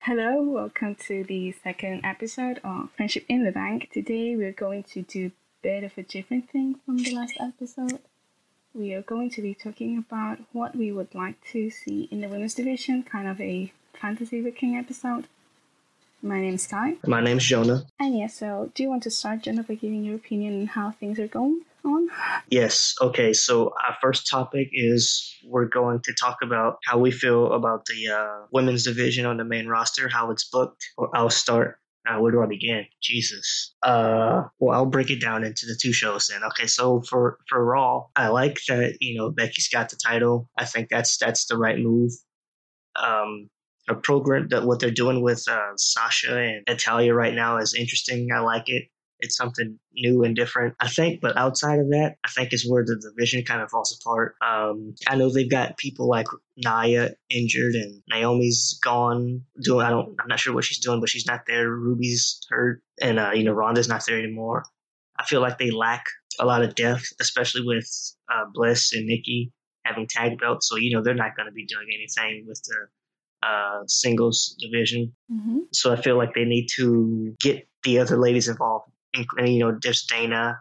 Hello, welcome to the second episode of Friendship in the Bank. Today we're going to do a bit of a different thing from the last episode. We are going to be talking about what we would like to see in the women's division, kind of a fantasy booking episode. My name is Sky. My name's Jonah. And yeah, so do you want to start, Jonah, by giving your opinion on how things are going on? Yes. Okay. So our first topic is we're going to talk about how we feel about the uh, women's division on the main roster, how it's booked. Or I'll start. Uh, where do I begin? Jesus. Uh, well, I'll break it down into the two shows then. Okay, so for for Raw, I like that you know Becky's got the title. I think that's that's the right move. Um, a program that what they're doing with uh, Sasha and Natalya right now is interesting. I like it. It's something new and different, I think. But outside of that, I think is where the division kind of falls apart. Um, I know they've got people like Nia injured and Naomi's gone. Doing I don't I'm not sure what she's doing, but she's not there. Ruby's hurt, and uh, you know Ronda's not there anymore. I feel like they lack a lot of depth, especially with uh, Bliss and Nikki having tag belts. So you know they're not going to be doing anything with the uh, singles division. Mm-hmm. So I feel like they need to get the other ladies involved. And, you know, there's Dana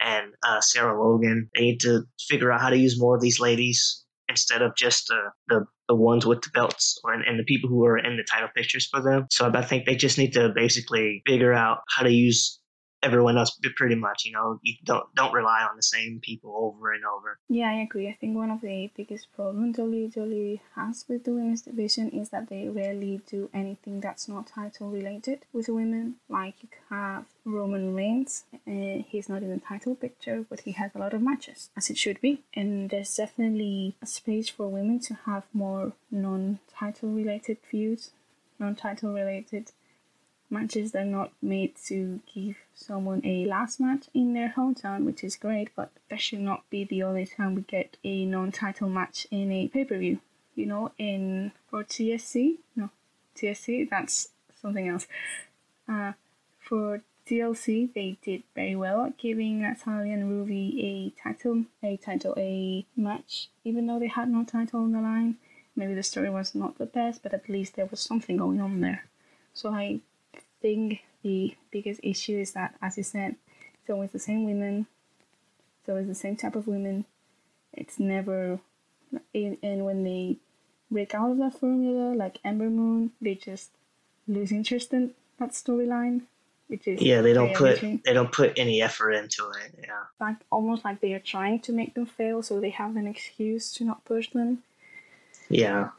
and uh, Sarah Logan. They need to figure out how to use more of these ladies instead of just uh, the the ones with the belts or, and the people who are in the title pictures for them. So I think they just need to basically figure out how to use everyone else pretty much you know you don't don't rely on the same people over and over Yeah, I agree. I think one of the biggest problems WWE has with the women's division is that they rarely do anything that's not title related with women. Like you have Roman Reigns, uh, he's not in the title picture, but he has a lot of matches, as it should be. And there's definitely a space for women to have more non title related feuds, non title related matches they're not made to give someone a last match in their hometown, which is great, but that should not be the only time we get a non title match in a pay per view. You know, in for TSC, no, TSC, that's something else. Uh, for DLC, they did very well giving Natalya and Ruby a title, a title, a match, even though they had no title on the line. Maybe the story was not the best, but at least there was something going on there. So I think the biggest issue is that, as you said, it's always the same women, so it's always the same type of women. It's never, and when they break out of that formula, like Ember Moon, they just lose interest in that storyline, which is yeah they don't put they don't put any effort into it yeah like almost like they are trying to make them fail, so they have an excuse to not push them. yeah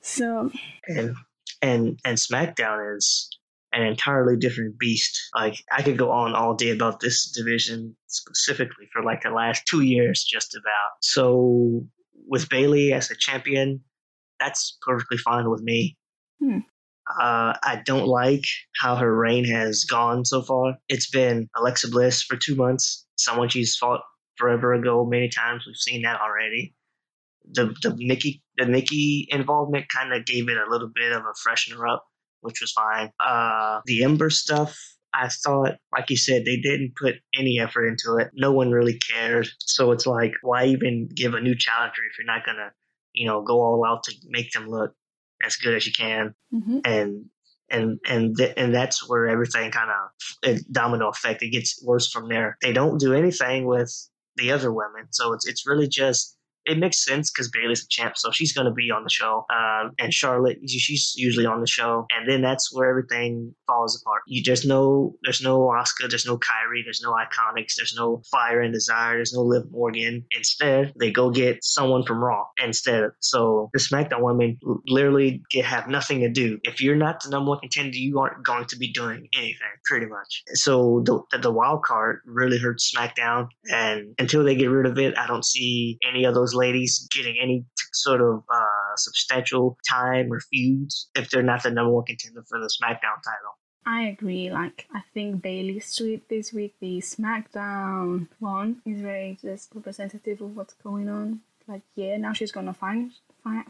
So and and and SmackDown is an entirely different beast. Like I could go on all day about this division specifically for like the last two years, just about. So with Bayley as a champion, that's perfectly fine with me. Hmm. Uh, I don't like how her reign has gone so far. It's been Alexa Bliss for two months, someone she's fought forever ago many times. We've seen that already. The the Nikki the Nikki involvement kind of gave it a little bit of a freshener up, which was fine. Uh, the Ember stuff, I thought, like you said, they didn't put any effort into it. No one really cared. So it's like, why even give a new challenger if you're not gonna, you know, go all out to make them look as good as you can? mhm. and and and th- and that's where everything kind of domino effect. It gets worse from there. They don't do anything with the other women, so it's it's really just. It makes sense because Bayley's a champ, so she's going to be on the show. Um, and Charlotte, she's usually on the show, and then that's where everything falls apart. You just know there's no Asuka, there's no Kairi, there's no IIconics, there's no Fire and Desire, there's no Liv Morgan. Instead, they go get someone from Raw instead. So the SmackDown women literally get, have nothing to do. If you're not the number one contender, you aren't going to be doing anything, pretty much. So the, the wild card really hurts SmackDown, and until they get rid of it, I don't see any of those ladies getting any t- sort of uh, substantial time or feuds if they're not the number one contender for the SmackDown title. I agree. Like, I think Bayley's tweet this week, the SmackDown one, is very just representative of what's going on. Like, yeah, now she's gonna fight,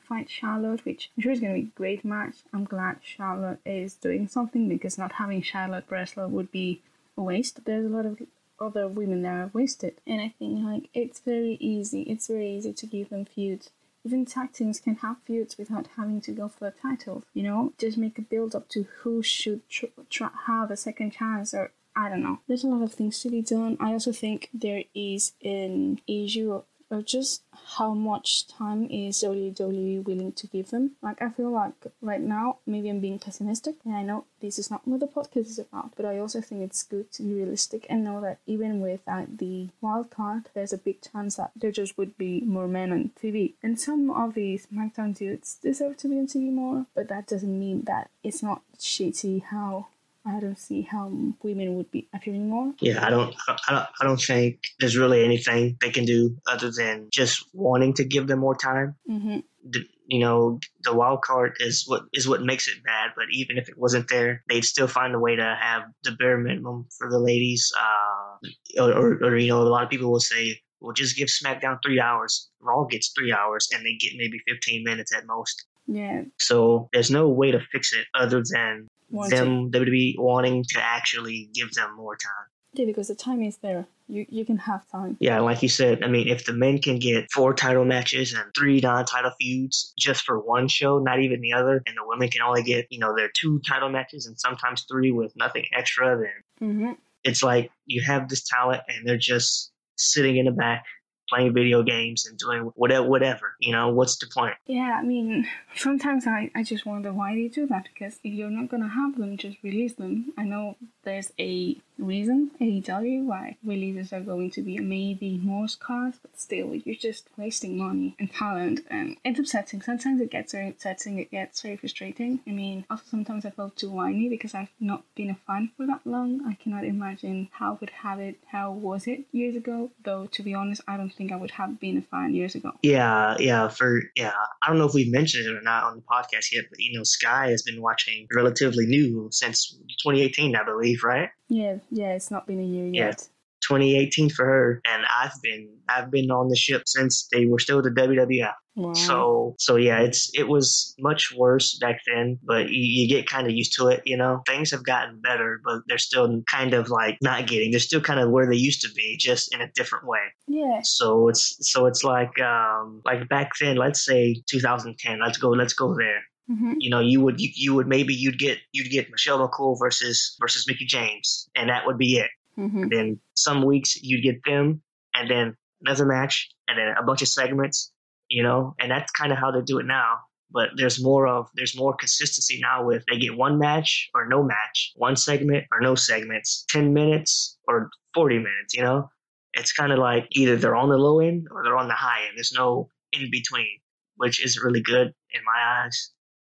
fight Charlotte, which I'm sure is gonna be a great match. I'm glad Charlotte is doing something because not having Charlotte wrestler would be a waste. There's a lot of other women that are wasted, and I think like it's very easy. It's very easy to give them feuds even tag teams can have feuds without having to go for the titles. You know, just make a build up to who should tr- tr- have a second chance or I don't know. There's a lot of things to be done. I also think there is an issue or just how much time is WWE willing to give them. Like I feel like right now, maybe I'm being pessimistic, and I know this is not what the podcast is about, but I also think it's good to be realistic and know that even without the wild card, there's a big chance that there just would be more men on TV. And some of these SmackDown dudes deserve to be on TV more, but that doesn't mean that it's not shitty how I don't see how women would be appearing more. Yeah, I don't, I don't, I don't think there's really anything they can do other than just wanting to give them more time. Mm-hmm. The, you know, the wild card is what is what makes it bad. But even if it wasn't there, they'd still find a way to have the bare minimum for the ladies. Uh, or, or, or you know, a lot of people will say, "Well, just give SmackDown three hours." Raw gets three hours, and they get maybe fifteen minutes at most. Yeah. So there's no way to fix it other than Want them WWE wanting to actually give them more time. Yeah, because the time is there. You you can have time. Yeah, like you said, I mean, if the men can get four title matches and three non-title feuds just for one show, not even the other, and the women can only get, you know, their two title matches and sometimes three with nothing extra, then Mm-hmm. it's like you have this talent and they're just sitting in the back playing video games and doing whatever, whatever. You know, what's the point? Yeah, I mean, sometimes I, I just wonder why they do that because if you're not gonna have them, just release them. I know there's a reason, AEW, why releases are going to be maybe more scarce, but still, you're just wasting money and talent, and it's upsetting. Sometimes it gets very upsetting, it gets very frustrating. I mean, also sometimes I feel too whiny because I've not been a fan for that long. I cannot imagine how I would have it, how was it years ago, though, to be honest, I don't think I would have been a fan years ago. Yeah, yeah, for yeah. I don't know if we've mentioned it or not on the podcast yet, but you know, Sky has been watching relatively new since 2018, I believe, right? Yeah, yeah, it's not been a year Yeah. yet. 2018 for her, and I've been I've been on the ship since they were still the WWF. Wow. So so yeah, it's it was much worse back then, but you, you get kind of used to it. You know, things have gotten better, but they're still kind of like not getting. They're still kind of where they used to be, just in a different way. yeah, So it's so it's like um like back then. Let's say 2010. Let's go. Let's go there. Hmm You know, you would you, you would maybe you'd get you'd get Michelle McCool versus versus Mickie James, and that would be it. hmm Then some weeks you'd get them, and then another match, and then a bunch of segments, you know, and that's kind of how they do it now. But there's more of there's more consistency now with they get one match or no match, one segment or no segments, ten minutes or forty minutes, you know. It's kind of like either they're on the low end or they're on the high end. There's no in between, which is really good in my eyes.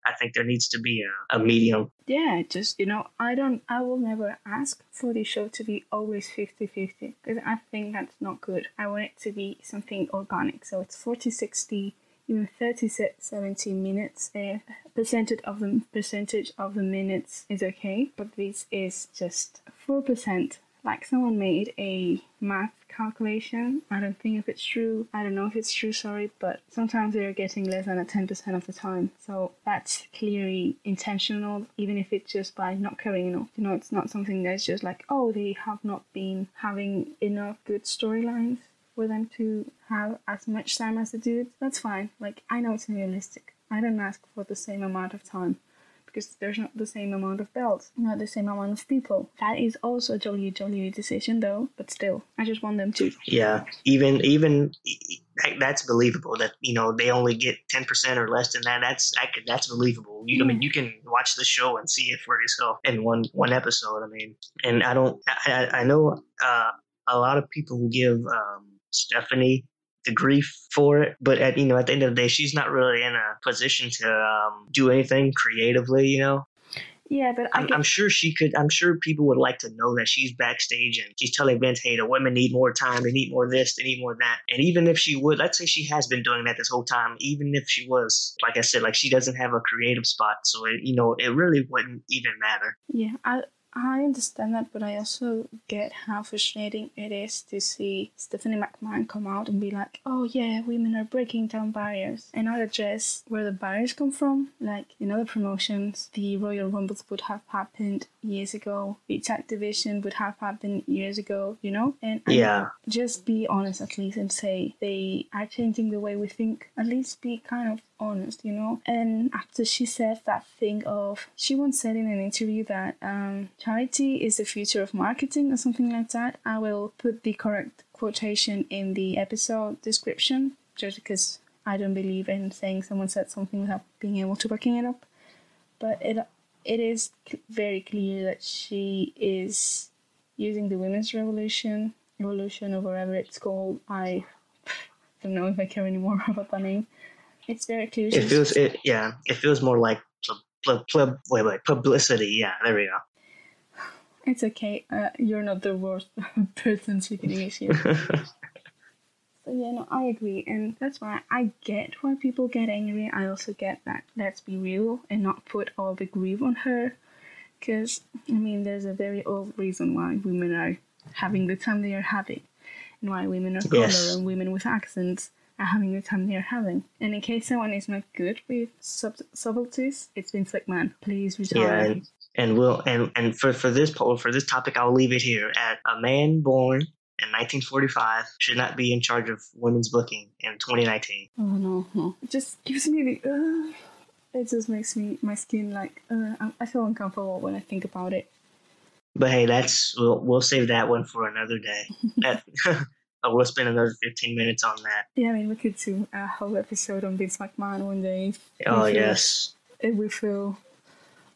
I think there needs to be a, a medium. Yeah, just, you know, I don't, I will never ask for the show to be always 50 50 because I think that's not good. I want it to be something organic. So it's 40 60, even 30 70 minutes. A percentage of the percentage of the minutes is okay, but this is just 4%. Like someone made a math calculation. I don't think if it's true. I don't know if it's true, sorry, but sometimes they're getting less than a 10% of the time. So that's clearly intentional, even if it's just by not caring enough. You know, it's not something that's just like, oh, they have not been having enough good storylines for them to have as much time as the dudes. That's fine. Like, I know it's unrealistic. I don't ask for the same amount of time because there's not the same amount of belts, not the same amount of people. That is also a jolly decision though, but still, I just want them to. Yeah, even even that's believable. That you know they only get ten percent or less than that. That's that could, that's believable. You I mean you can watch the show and see it for yourself in one one episode. I mean, and I don't. I, I know uh, a lot of people who give um, Stephanie the grief for it, but at you know at the end of the day, she's not really in a position to um, do anything creatively. You know, Yeah, but I I'm sure she could. I'm sure people would like to know that she's backstage and she's telling Vince, "Hey, the women need more time. They need more this. They need more that." And even if she would, let's say she has been doing that this whole time. Even if she was, like I said, like she doesn't have a creative spot, so it, you know, it really wouldn't even matter. yeah, I I understand that, but I also get how frustrating it is to see Stephanie McMahon come out and be like, oh yeah, women are breaking down barriers and not address where the barriers come from. Like in other promotions, the Royal Rumbles would have happened years ago, the tag division would have happened years ago, you know? And yeah, just be honest at least and say they are changing the way we think. At least be kind of honest, you know? And after she said that thing of, she once said in an interview that um, charity is the future of marketing or something like that. I will put the correct quotation in the episode description just because I don't believe in saying someone said something without being able to backing it up. But it it is very clear that she is using the women's revolution, evolution, or whatever it's called. I don't know if I care anymore about that name it's very clear. It feels it yeah. It feels more like pl- pl- wait wait publicity. Yeah, there we go. It's okay. Uh, you're not the worst person speaking English here. so yeah, no, I agree, and that's why I get why people get angry. I also get that. Let's be real and not put all the grief on her, because I mean, there's a very old reason why women are having the time they are having, and why women are color yes. and women with accents having the time they're having. And in case someone is not good with sub- subtleties, it's Vince McMahon. Please resign. Yeah, and, and we'll and and for for this for this topic, I'll leave it here at a man born in 1945 should not be in charge of women's booking in 2019. Oh no, no! It just gives me the. Uh, it just makes me my skin like uh, I feel uncomfortable when I think about it. But hey, that's we'll we'll save that one for another day. that, I will spend another 15 minutes on that. Yeah, I mean, we could do a whole episode on Vince McMahon one day. Oh, if yes. if we feel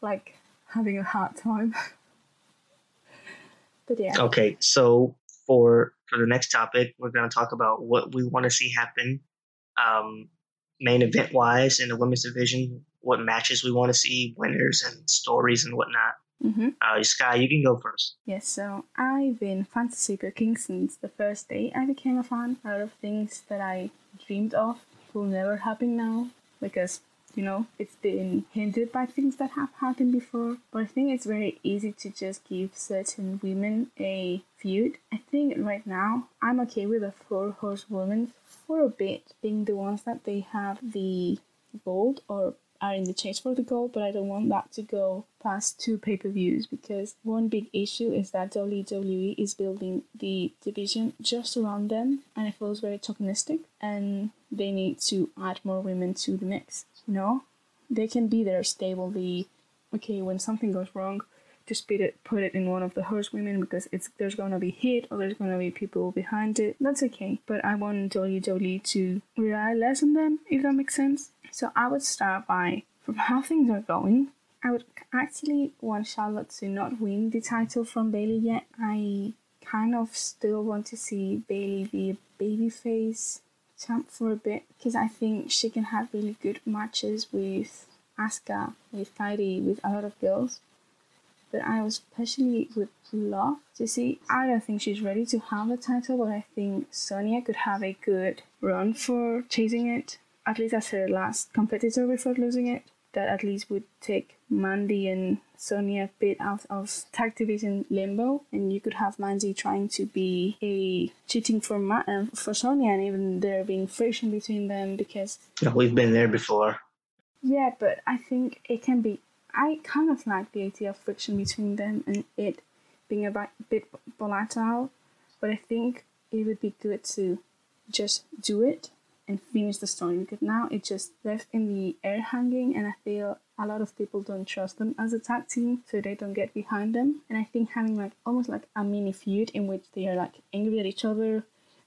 like having a hard time. but yeah. Okay, so for for the next topic, we're going to talk about what we want to see happen um, main event wise in the women's division, what matches we want to see, winners and stories and whatnot. Mm-hmm. Uh, Sky, you can go first. Yes, so I've been fantasy booking since the first day I became a fan. A lot of things that I dreamed of will never happen now because you know it's been hindered by things that have happened before. But I think it's very easy to just give certain women a feud. I think right now I'm okay with the four horse horsewomen for a bit being the ones that they have the gold or are in the chase for the gold, but I don't want that to go past two pay per views because one big issue is that WWE is building the division just around them and it feels very tokenistic and they need to add more women to the mix. You know, they can be there stably. Okay, when something goes wrong, just it put it in one of the horsewomen because it's there's gonna be hit or there's gonna be people behind it. That's okay. But I want WWE to rely less on them, if that makes sense. So I would start by from how things are going. I would actually want Charlotte to not win the title from Bayley yet. I kind of still want to see Bayley be a babyface champ for a bit because I think she can have really good matches with Asuka, with Kairi, with a lot of girls. But I was especially would love to see. I don't think she's ready to have the title, but I think Sonya could have a good run for chasing it at least as her last competitor before losing it, that at least would take Mandy and Sonya a bit out of tag division limbo, and you could have Mandy trying to be a cheating for Ma- uh, for Sonya, and even there being friction between them because yeah, we've been there before. Yeah, but I think it can be. I kind of like the idea of friction between them and it being a bit volatile, but I think it would be good to just do it and finish the story because now it's just left in the air hanging and I feel a lot of people don't trust them as a tag team so they don't get behind them. And I think having like almost like a mini feud in which they are like angry at each other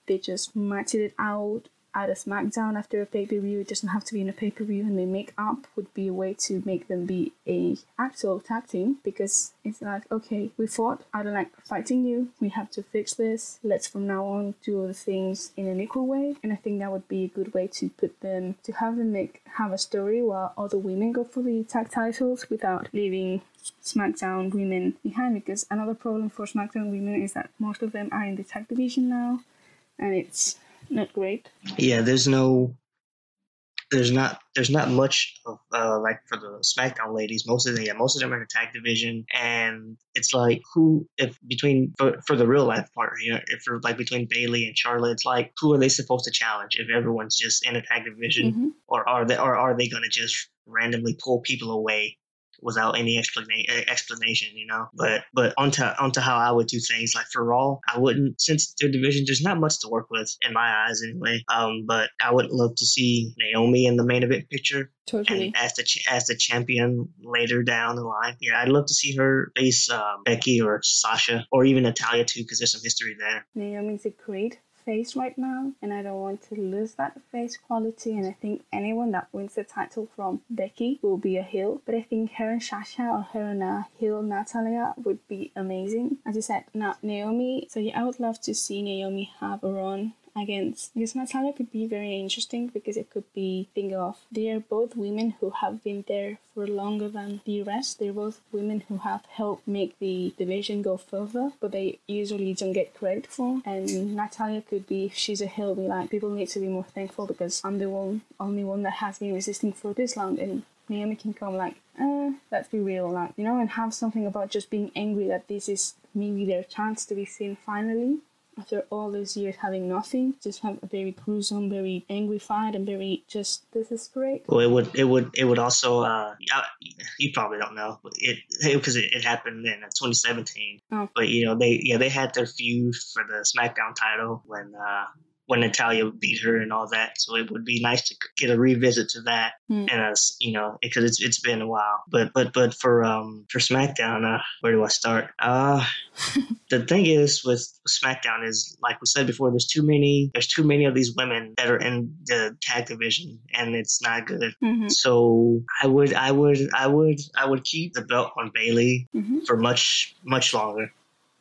they just match it out at a SmackDown after a pay per view. It doesn't have to be in a pay per view, and they make up would be a way to make them be a actual tag team because it's like okay, we fought. I don't like fighting you. We have to fix this. Let's from now on do the things in an equal way, and I think that would be a good way to put them to have them make have a story while other women go for the tag titles without leaving SmackDown women behind because another problem for SmackDown women is that most of them are in the tag division now and it's not great. Yeah, there's no there's not there's not much of uh, like for the SmackDown ladies. Most of them, yeah, most of them are in the tag division, and it's like who if between for, for the real life part, you know, if for like between Bayley and Charlotte, it's like who are they supposed to challenge if everyone's just in a tag division, Mhm. or are they or are they gonna just randomly pull people away without any explanation explanation you know? But but onto onto how i would do things like for raw i wouldn't since their division there's not much to work with in my eyes anyway um but i would love to see naomi in the main event picture Totally. and as the ch- as the champion later down the line. Yeah i'd love to see her face um, becky or sasha or even natalya too because there's some history there. Naomi's a great face right now, and I don't want to lose that face quality. And I think anyone that wins the title from Becky will be a heel. But I think her and Sasha or her and a heel Natalya would be amazing. As you said, now Naomi. So yeah, I would love to see Naomi have a run against because Natalya could be very interesting because it could be think of they are both women who have been there for longer than the rest. They're both women who have helped make the division go further, but they usually don't get credit for. And Natalya could be if she's a heel, be like people need to be more thankful because I'm the one only one that has been resisting for this long and Naomi can come like, uh, let's be real, like, you know, and have something about just being angry that this is maybe their chance to be seen finally after all those years having nothing, just have a very gruesome, very angry fight, and very just this is great. Well, it would it would it would also uh you probably don't know but it because it, it happened in 2017. Oh. But you know they yeah they had their feud for the SmackDown title when uh when Natalya beat her and all that. So it would be nice to get a revisit to that Hmm. and us you know because it's it's been a while. But but but for um for SmackDown uh where do I start? Uh the thing is with SmackDown is like we said before, there's too many there's too many of these women that are in the tag division and it's not good. Mm-hmm. So I would, I would, I would, I would keep the belt on Bayley Mm-hmm. for much, much longer.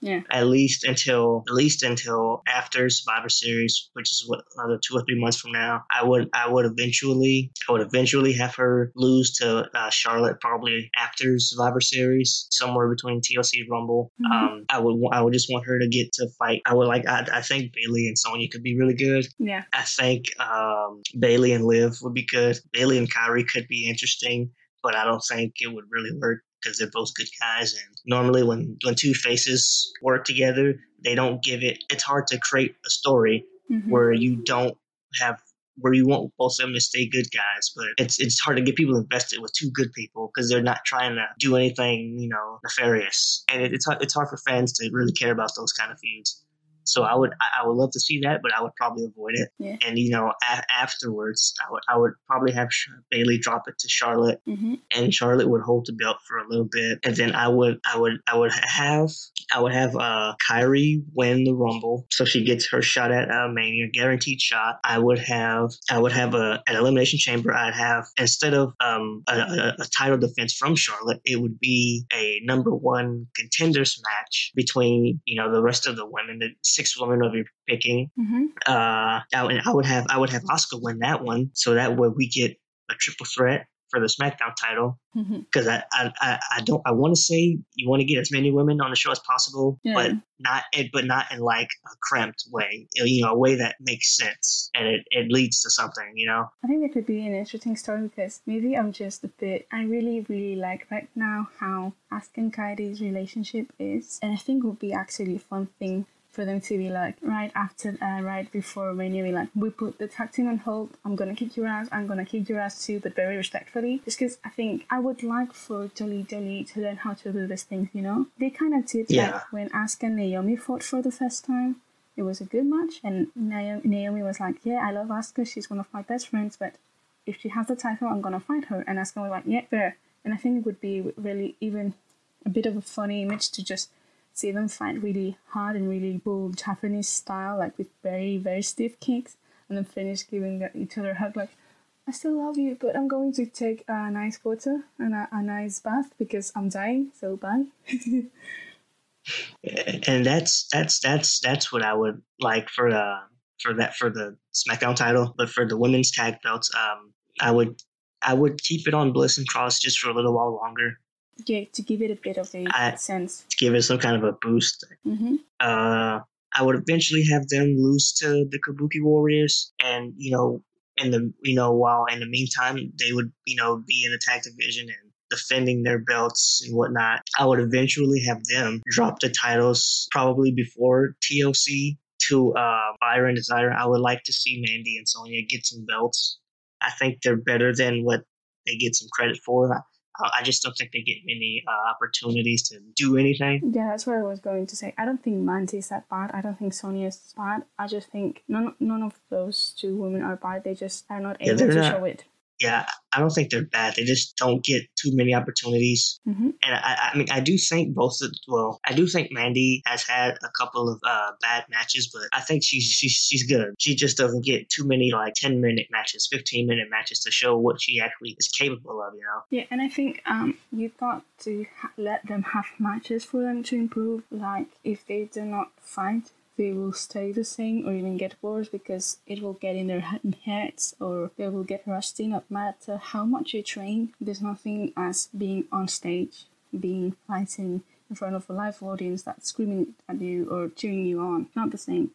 Yeah. At least until, at least until after Survivor Series, which is what another two or three months from now. I would, I would eventually, I would eventually have her lose to uh, Charlotte probably after Survivor Series, somewhere between TLC Rumble. Mhm. Um, I would, I would just want her to get to fight. I would like, I, I think Bayley and Sonya could be really good. Yeah. I think um, Bayley and Liv would be good. Bayley and Kairi could be interesting, but I don't think it would really work because they're both good guys. And normally, when when two faces work together, they don't give it. It's hard to create a story Mm-hmm. where you don't have where you want both of them to stay good guys, but it's it's hard to get people invested with two good people because they're not trying to do anything you know nefarious, and it, it's hard, it's hard for fans to really care about those kind of feuds. So I would I would love to see that, but I would probably avoid it. Yeah. And you know, a- afterwards, I would I would probably have Bayley drop it to Charlotte, Mm-hmm. and Charlotte would hold the belt for a little bit, and then I would I would I would have I would have uh Kairi win the Rumble, so she gets her shot at uh, Mania, guaranteed shot. I would have I would have a an elimination chamber. I'd have instead of um a, a, a title defense from Charlotte, it would be a number one contenders match between you know the rest of the women, the six women of your picking, Mm-hmm. uh, I would, I would have I would have Asuka win that one, so that way we get a triple threat for the SmackDown title. Mm-hmm. Because I, I, I, I don't I want to say you want to get as many women on the show as possible, Yeah. but not but not in like a cramped way, you know, a way that makes sense and it, it leads to something, you know. I think that could be an interesting story because maybe I'm just a bit. I really, really like right now how Asuka and Kairi's relationship is, and I think would be actually a fun thing for them to be like right after, uh, right before Mania, be like, we put the tag team on hold. I'm gonna kick your ass. I'm gonna kick your ass too, but very respectfully. Just because I think I would like for Jolly Jolly to learn how to do these things. You know, they kind of did Yeah. like when Asuka and Naomi fought for the first time. It was a good match, and Naomi, Naomi was like, "Yeah, I love Asuka. She's one of my best friends, but if she has the title, I'm gonna fight her." And Asuka was like, "Yeah, fair." And I think it would be really even a bit of a funny image to just see them fight really hard and really bull Japanese style, like with very very stiff kicks, and then finish giving each other a hug, like. I still love you, but I'm going to take a nice water and a, a nice bath because I'm dying. So bye. and that's that's that's that's what I would like for the for that for the SmackDown title, but for the women's tag belts, um, I would I would keep it on Bliss and Cross just for a little while longer yeah, to give it a bit of a I- sense. to give it some kind of a boost. Mm-hmm. Uh, I would eventually have them lose to the Kabuki Warriors, and you know, in the you know while in the meantime they would you know be in the tag division and defending their belts and whatnot. I would eventually have them drop the titles probably before TLC to uh, and Desire. I would like to see Mandy and Sonya get some belts. I think they're better than what they get some credit for. I just don't think they get many uh, opportunities to do anything. Yeah, that's what I was going to say. I don't think Mandy is that bad. I don't think Sonya is bad. I just think none none of those two women are bad. They just are not able yeah, to not, show it yeah, I don't think they're bad. They just don't get too many opportunities. Mm-hmm. And I, I mean, I do think both of well, I do think Mandy has had a couple of uh, bad matches, but I think she's she's she's good. She just doesn't get too many like ten minute matches, fifteen minute matches to show what she actually is capable of. You know? Yeah, and I think um you've got to ha- let them have matches for them to improve. Like if they do not fight they will stay the same or even get worse because it will get in their heads or they will get rusty no matter how much you train there's nothing as being on stage being fighting in front of a live audience that's screaming at you or cheering you on. Not the same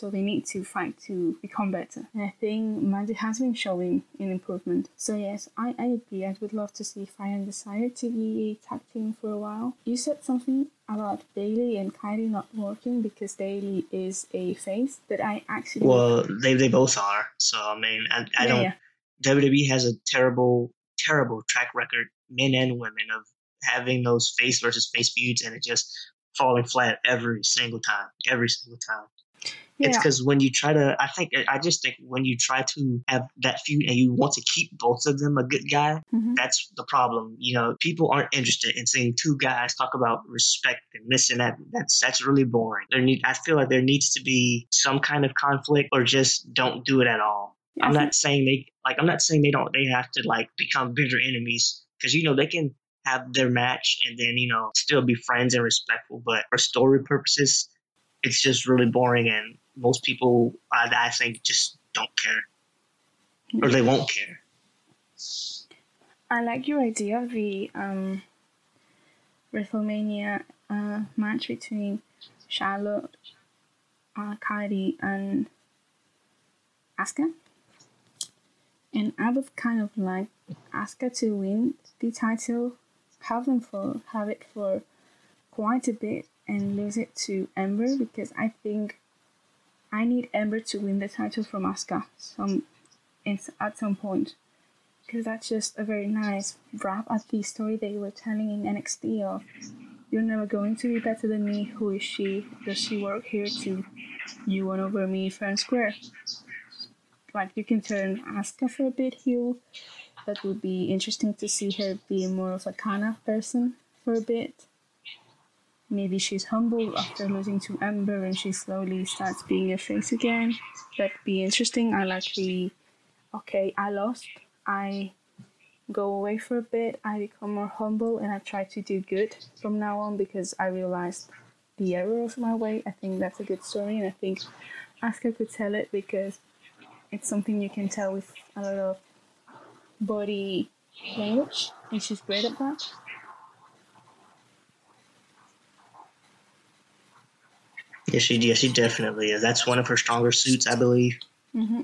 so they need to fight to become better. And I think Mandy has been showing an improvement. So yes, I, I agree. I would love to see Fire and Desire to be a tag team for a while. You said something about Bayley and Kairi not working because Bayley is a face that I actually well they they both are. So I mean I, I yeah, don't yeah. WWE has a terrible terrible track record, men and women, of having those face versus face feuds and it just falling flat every single time, every single time. Yeah. It's because when you try to, I think, I just think when you try to have that feud and you want to keep both of them a good guy, mm-hmm. that's the problem. You know, people aren't interested in seeing two guys talk about respect and this and that. That's that's really boring. There need, I feel like there needs to be some kind of conflict, or just don't do it at all. Yeah, I'm not saying they like. I'm not saying they don't. They have to like become bitter enemies because you know they can have their match and then you know still be friends and respectful. But for story purposes, it's just really boring and most people I, I think just don't care or they won't care. I like your idea of the um, WrestleMania uh, match between Charlotte, uh, Kairi, and Asuka. And I would kind of like Asuka to win the title, have them for have it for quite a bit, and lose it to Ember because I think I need Ember to win the title from Asuka some at some point because that's just a very nice wrap at the story they were telling in NXT of you're never going to be better than me. Who is she? Does she work here too? you won over me fair square? Like you can turn Asuka for a bit heel. That would be interesting to see her be more of a Kana person for a bit maybe she's humble after losing to Ember and she slowly starts being a face again. That'd be interesting. I like the okay, I lost. I go away for a bit. I become more humble and I try to do good from now on because I realized the error of my way. I think that's a good story and I think Asuka could tell it because it's something you can tell with a lot of body language and she's great at that. Yes, she yes she definitely is. That's one of her stronger suits, I believe. Mm-hmm.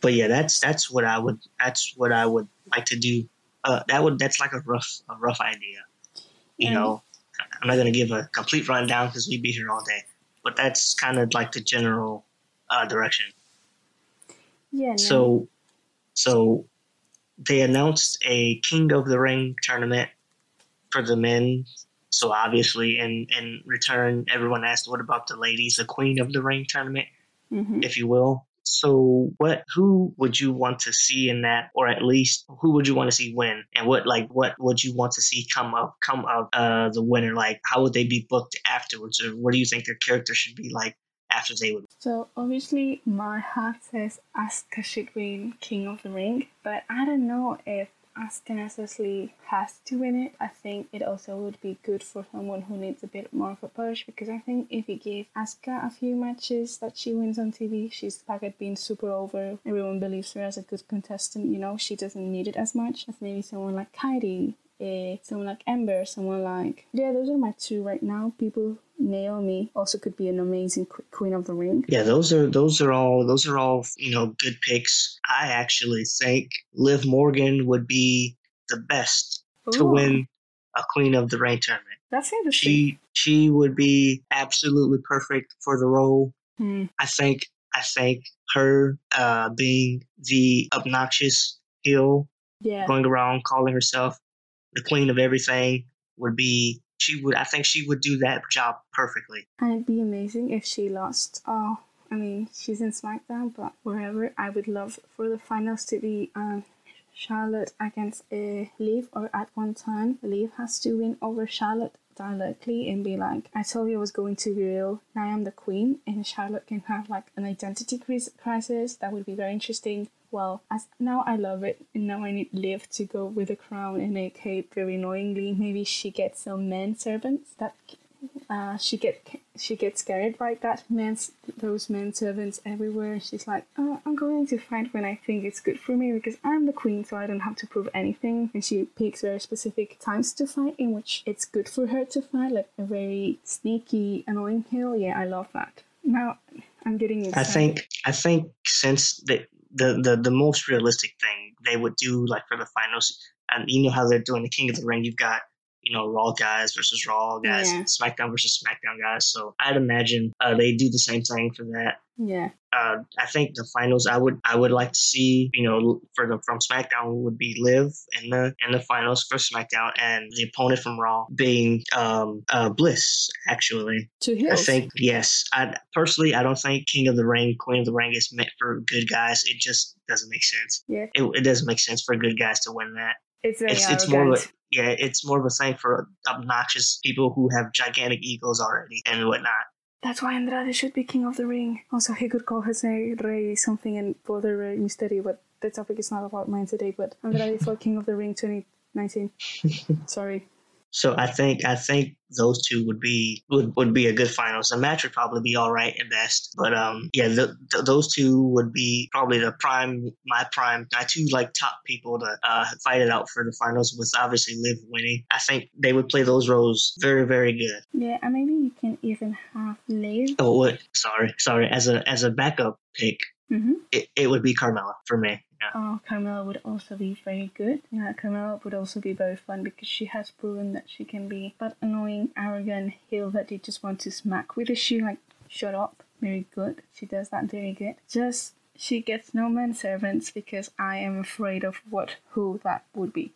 But yeah, that's that's what I would that's what I would like to do. Uh, that would that's like a rough a rough idea. You mm. know, I'm not gonna give a complete rundown because we'd be here all day. But that's kind of like the general uh, direction. Yeah. No. So, so they announced a King of the Ring tournament for the men so obviously, in in return, everyone asked, "What about the ladies, the Queen of the Ring tournament, mm-hmm. if you will?" So, what? Who would you want to see in that, or at least who would you want to see win? And what, like, what would you want to see come up, come of uh, the winner? Like, how would they be booked afterwards, or what do you think their character should be like after they would? So, obviously, my heart says Asuka should win King of the Ring, but I don't know if Asuka necessarily has to win it. I think it also would be good for someone who needs a bit more of a push because I think if you give Asuka a few matches that she wins on TV, she's back at being super over. Everyone believes her as a good contestant, you know, she doesn't need it as much as maybe someone like Kairi, eh, someone like Ember, someone like yeah, those are my two right now. People Naomi also could be an amazing Queen of the Ring. Yeah, those are those are all those are all you know good picks. I actually think Liv Morgan would be the best Ooh. to win a Queen of the Ring tournament. That's interesting. She she would be absolutely perfect for the role. Hmm. I think I think her uh, being the obnoxious heel, yeah. going around calling herself the queen of everything would be she would I think she would do that job perfectly. And it'd be amazing if she lost. Oh, I mean, she's in SmackDown, but wherever I would love for the finals to be um, Charlotte against uh, Liv, or at one time Liv has to win over Charlotte directly and be like, I told you I was going to be real. Now I'm the queen, and Charlotte can have like an identity crisis. That would be very interesting. Well, as now I love it, and now I need Liv to go with a crown and a cape. Very annoyingly, maybe she gets some men servants that uh, she get she gets scared by that men those men servants everywhere. She's like, oh, I'm going to fight when I think it's good for me because I'm the queen, so I don't have to prove anything. And she picks very specific times to fight in which it's good for her to fight, like a very sneaky, annoying hill. Yeah, I love that. Now I'm getting excited. I think I think since the the the, the most realistic thing they would do like for the finals, and you know how they're doing the King of the Ring, you've got you know, Raw guys versus Raw guys, yeah. SmackDown versus SmackDown guys. So I'd imagine uh, they do the same thing for that. Yeah. Uh, I think the finals I would I would like to see you know for the from SmackDown would be Liv in the in the finals for SmackDown and the opponent from Raw being um, uh, Bliss actually. Two heels. I think yes. I personally I don't think King of the Ring Queen of the Ring is meant for good guys. It just doesn't make sense. Yeah. It, it doesn't make sense for good guys to win that. It's it's, it's more of a, yeah, it's more of a thing for obnoxious people who have gigantic egos already and whatnot. That's why Andrade should be king of the ring. Also, he could call Jose Rey something and bother Rey Mysterio, but the topic is not about mine today. But Andrade for king of the ring 2019. Sorry. So I think I think those two would be would, would be a good finals. The match would probably be all right at best, but um yeah, the, the, those two would be probably the prime my prime my two like top people to uh, fight it out for the finals. With obviously Liv winning, I think they would play those roles very very good. Yeah, and maybe you can even have Liv. Oh, what? Sorry, sorry. As a as a backup pick, mm-hmm. it, it would be Carmella for me. Yeah. Oh, Carmella would also be very good. Yeah, Carmella would also be very fun because she has proven that she can be that annoying, arrogant heel that you just want to smack with. Is she like, shut up? Very good. She does that very good. Just she gets no men servants because I am afraid of what who that would be.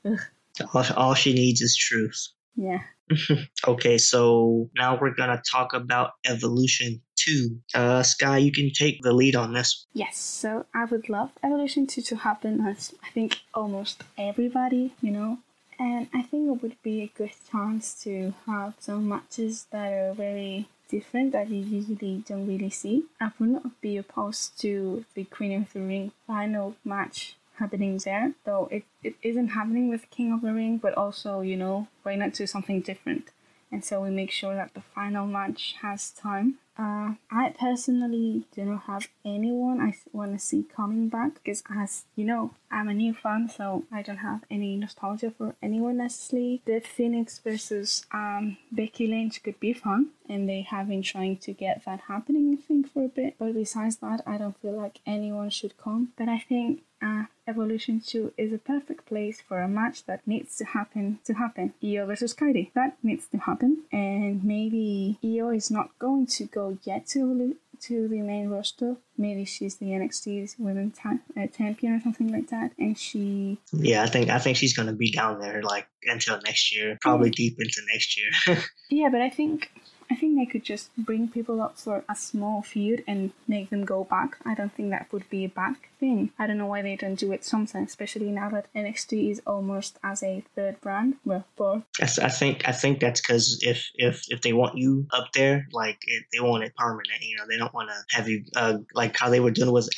All, all she needs is truth. Yeah. okay, so now we're gonna talk about Evolution 2. Uh, Sky, you can take the lead on this. Yes, so I would love Evolution 2 to happen as I think almost everybody, you know. And I think it would be a good chance to have some matches that are very different that you usually don't really see. I would not be opposed to the Queen of the Ring final match happening there, though it, it isn't happening with King of the Ring, but also, you know, why not do something different? And so we make sure that the final match has time uh, I personally do not have anyone I want to see coming back because, as you know, I'm a new fan, so I don't have any nostalgia for anyone necessarily. The Phoenix versus um, Becky Lynch could be fun, and they have been trying to get that happening, I think, for a bit. But besides that, I don't feel like anyone should come. But I think uh, Evolution 2 is a perfect place for a match that needs to happen to happen. Io versus Kairi. That needs to happen. And maybe Io is not going to go yet to to the main roster. Maybe she's the NXT's women's ta- uh, champion or something like that, and she. Yeah, I think I think she's gonna be down there like until next year, probably deep into next year. yeah, but I think I think they could just bring people up for a small feud and make them go back. I don't think that would be a bad thing. I don't know why they don't do it sometimes, especially now that NXT is almost as a third brand. Well, fourth. I think I think that's because if if if they want you up there, like it, they want it permanent. You know, they don't want to have you uh, like how they were doing with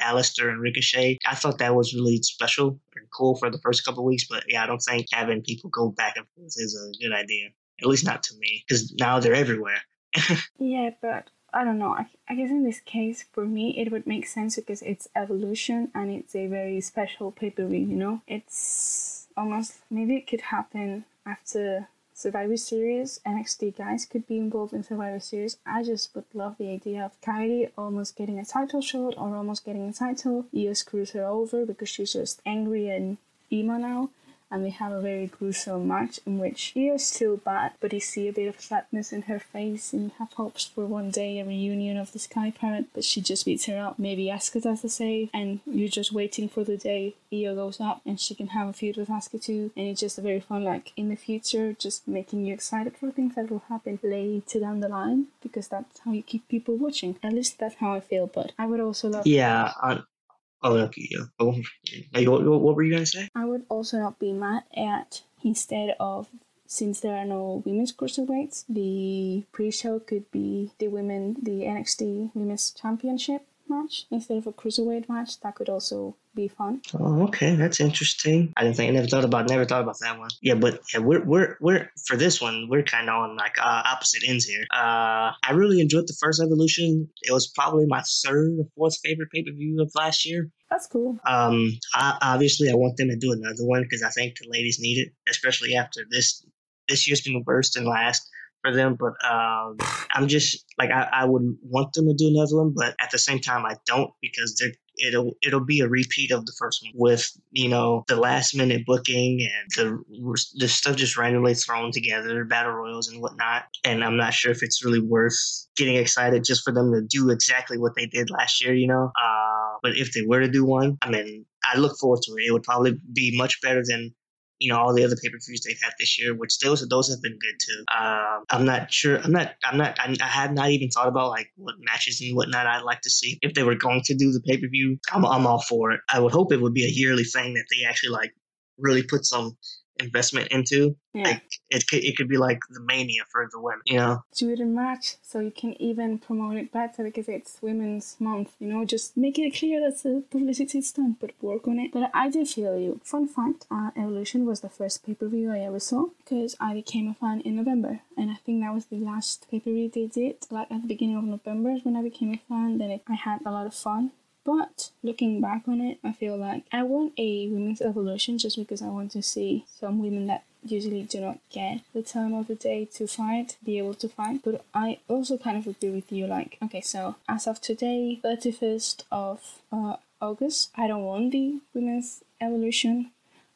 Aleister and Ricochet. I thought that was really special and cool for the first couple weeks, but yeah, I don't think having people go back and forth is a good idea. At least not to me, because now they're everywhere. yeah, but I don't know. I, guess in this case, for me, it would make sense because it's evolution and it's a very special pay per view. You know, it's almost maybe it could happen after Survivor Series, NXT guys could be involved in Survivor Series. I just would love the idea of Kairi almost getting a title shot or almost getting a title. Io screws her over because she's just angry and emo now and they have a very gruesome match in which she is still bad, but you see a bit of sadness in her face and you have hopes for one day a reunion of the Sky Pirate, but she just beats her up. Maybe Asuka does the save, and you're just waiting for the day Io goes up and she can have a feud with Asuka too, and it's just a very fun, like in the future, just making you excited for things that will happen later down the line because that's how you keep people watching. At least that's how I feel, but I would also love. Yeah, Oh, okay, yeah. Oh, what, what were you gonna say? I would also not be mad at instead of since there are no women's cruiserweights, the pre-show could be the women, the NXT Women's Championship match instead of a cruiserweight match. That could also be fun. Oh, okay, that's interesting. I didn't think I never thought about never thought about that one. Yeah, but yeah, we're we're we're for this one we're kind of on like uh, opposite ends here. Uh, I really enjoyed the first evolution. It was probably my third or fourth favorite pay per view of last year. That's cool. Um, I, obviously I want them to do another one because I think the ladies need it, especially after this this year's been worse than last for them. But um, I'm just like I, I would want them to do another one, but at the same time I don't because they're it'll it'll be a repeat of the first one with you know the last minute booking and the the stuff just randomly thrown together, battle royals and whatnot. And I'm not sure if it's really worth getting excited just for them to do exactly what they did last year. You know, uh, but if they were to do one, I mean, I look forward to it. It would probably be much better than you know all the other pay per views they've had this year, which those those have been good too. Um, I'm not sure. I'm not. I'm not. I, I have not even thought about like what matches and whatnot I'd like to see if they were going to do the pay per view. I'm I'm all for it. I would hope it would be a yearly thing that they actually like really put some investment into. Yeah. Like it could it could be like the mania for the women, you know. Do it in March so you can even promote it better because it's Women's Month. You know, just make it clear that the publicity is done, but work on it. But I do feel you. Fun fact: uh, Evolution was the first pay per view I ever saw because I became a fan in November, and I think that was the last pay per view they did. Like at the beginning of November when I became a fan. Then it, I had a lot of fun but looking back on it, I feel like I want a women's evolution just because I want to see some women that usually do not get the time of the day to fight be able to fight. But I also kind of agree with you like, okay, so as of today, 31st of uh, August, I don't want the women's evolution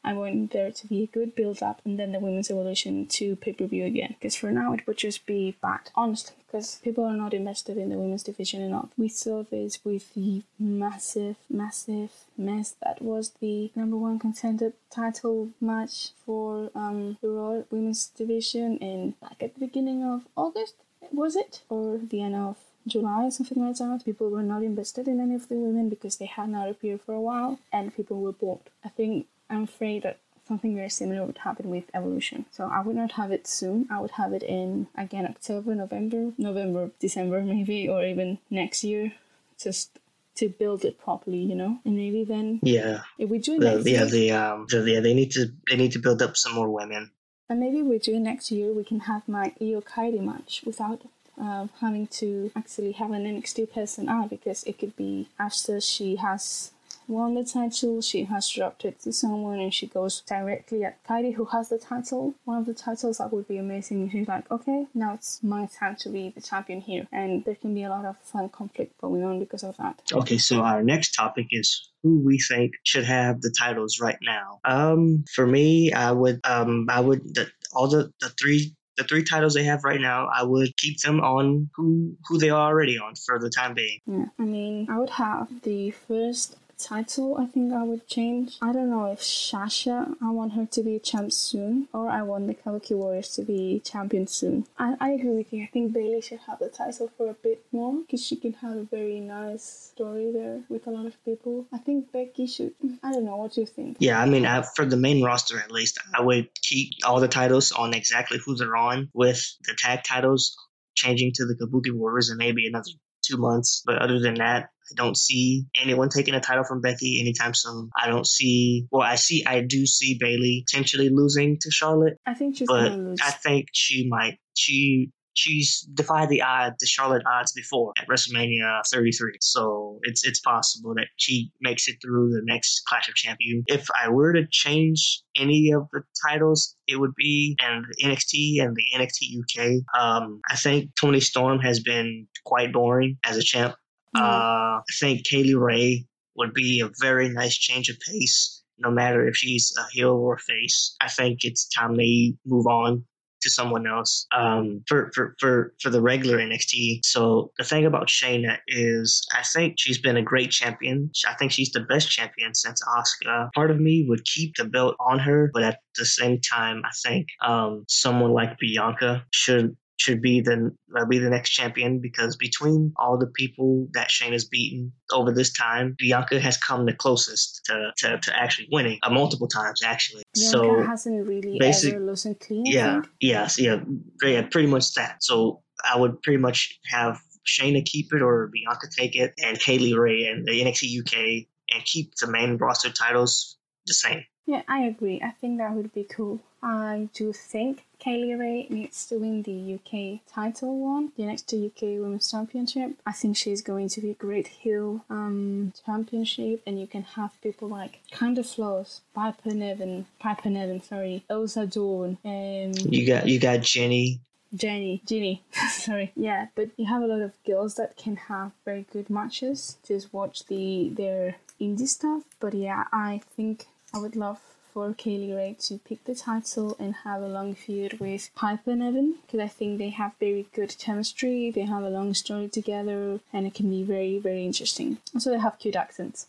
I want there to be a good build up and then the women's evolution to pay per view again. Because for now it would just be bad, honestly, because people are not invested in the women's division enough. We saw this with the massive, massive mess that was the number one contender title match for um, the Raw Women's Division in back at the beginning of August, was it? Or the end of July, something like that. People were not invested in any of the women because they had not appeared for a while and people were bored. I think I'm afraid that something very similar would happen with evolution. So I would not have it soon. I would have it in again October, November, November, December maybe, or even next year, just to build it properly, you know. And maybe then yeah, if we do it yeah, the um, the, yeah, they need to they need to build up some more women. And maybe we do next year. We can have my Io Kairi match without uh, having to actually have an NXT person out because it could be after she has won the title, she has dropped it to someone and she goes directly at Kairi who has the title. One of the titles that would be amazing. She's like, okay, now it's my time to be the champion here. And there can be a lot of fun conflict going on because of that. Okay, so our next topic is who we think should have the titles right now. Um, for me, I would, um, I would, the, all the, the three the three titles they have right now, I would keep them on who who they are already on for the time being. Yeah, I mean, I would have the first title I think I would change. I don't know if Sasha, I want her to be champ soon, or I want the Kabuki Warriors to be champion soon. I, I agree with you. I think Bayley should have the title for a bit more because she can have a very nice story there with a lot of people. I think Becky should. I don't know. What do you think? Yeah, I mean, I, for the main roster at least, I would keep all the titles on exactly who they're on, with the tag titles changing to the Kabuki Warriors and maybe another two months. But other than that, I don't see anyone taking a title from Becky anytime soon. I don't see. Well, I see. I do see Bayley potentially losing to Charlotte. I think she's but gonna lose. I think she might. She she's defied the odds, the Charlotte odds before at WrestleMania 33. So it's it's possible that she makes it through the next Clash of Champions. If I were to change any of the titles, it would be and NXT and the NXT UK. Um, I think Toni Storm has been quite boring as a champ. Mm-hmm. Uh, I think Kay Lee Ray would be a very nice change of pace no matter if she's a heel or face. I think it's time they move on to someone else um, for, for, for, for the regular NXT. So the thing about Shayna is I think she's been a great champion. I think she's the best champion since Asuka. Part of me would keep the belt on her, but at the same time, I think um, someone like Bianca should should be the uh, be the next champion because between all the people that Shane has beaten over this time, Bianca has come the closest to, to, to actually winning uh, multiple times actually. Bianca so hasn't really ever lost clean. Yeah, yes, yeah, yeah, pretty much that. So I would pretty much have Shayna keep it or Bianca take it, and Kay Lee Ray and the NXT UK and keep the main roster titles the same. Yeah, I agree. I think that would be cool. I do think Kay Lee Ray needs to win the UK title one, the next UK Women's Championship. I think she's going to be a great heel um, championship, and you can have people like kind of flaws, Piper Niven, Piper Niven, sorry, Isla Dawn. Um, you got you got Jenny. Jenny, Jenny, sorry. Yeah, but you have a lot of girls that can have very good matches. Just watch the their indie stuff. But yeah, I think I would love for Kay Lee Ray to pick the title and have a long feud with Piper Niven because I think they have very good chemistry. They have a long story together and it can be very, very interesting. Also, they have cute accents.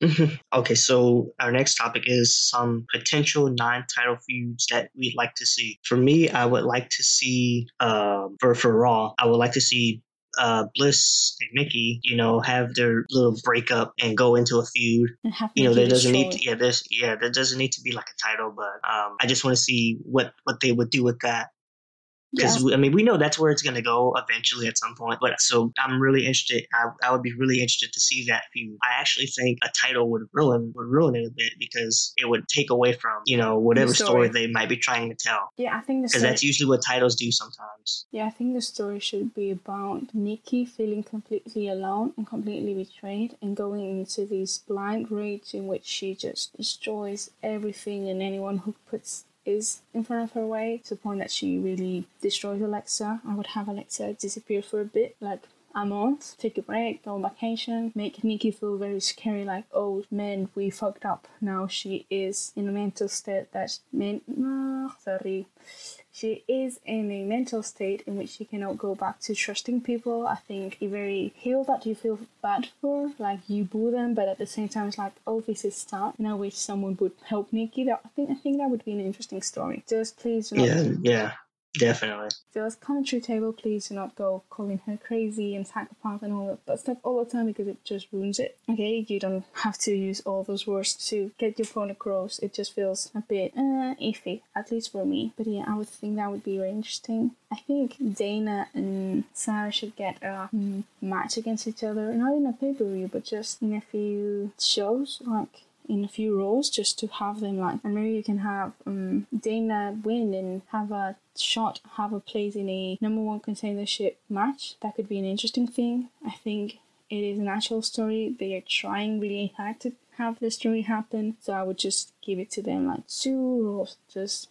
okay, so our next topic is some potential non-title feuds that we'd like to see. For me, I would like to see uh, for for Raw, I would like to see uh, Bliss and Nikki, you know, have their little breakup and go into a feud. you know, there doesn't need to, yeah, there's yeah, there doesn't need to be like a title, but um, I just want to see what what they would do with that because yeah. I mean we know that's where it's going to go eventually at some point. But so I'm really interested. I, I would be really interested to see that feud. I actually think a title would ruin would ruin it a bit because it would take away from you know whatever story. story. they might be trying to tell. Yeah, I think because that's usually what titles do sometimes. Yeah, I think the story should be about Nikki feeling completely alone and completely betrayed and going into this blind rage in which she just destroys everything and anyone who puts is in front of her way to the point that she really destroys Alexa. I would have Alexa disappear for a bit, like a month, take a break, go on vacation, make Nikki feel very scary, like, oh man, we fucked up. Now she is in a mental state that, man, oh, sorry, she is in a mental state in which she cannot go back to trusting people. I think a very heel that you feel bad for, like you boo them, but at the same time it's like, oh, this is sad, and I wish someone would help Nikki. I think I think that would be an interesting story. Just please. yeah, yeah. Definitely. Just commentary table, please do not go calling her crazy and psychopath and all that stuff all the time because it just ruins it. Okay, you don't have to use all those words to get your point across. It just feels a bit uh, iffy, at least for me. But yeah, I would think that would be very interesting. I think Dana and Sarah should get a mm, match against each other, not in a pay per view, but just in a few shows, like in a few rows just to have them like and maybe you can have um, Dana win and have a shot have a place in a number one contendership match. That could be an interesting thing. I think it is an actual story. They are trying really hard to have the story happen. So I would just give it to them like two roles just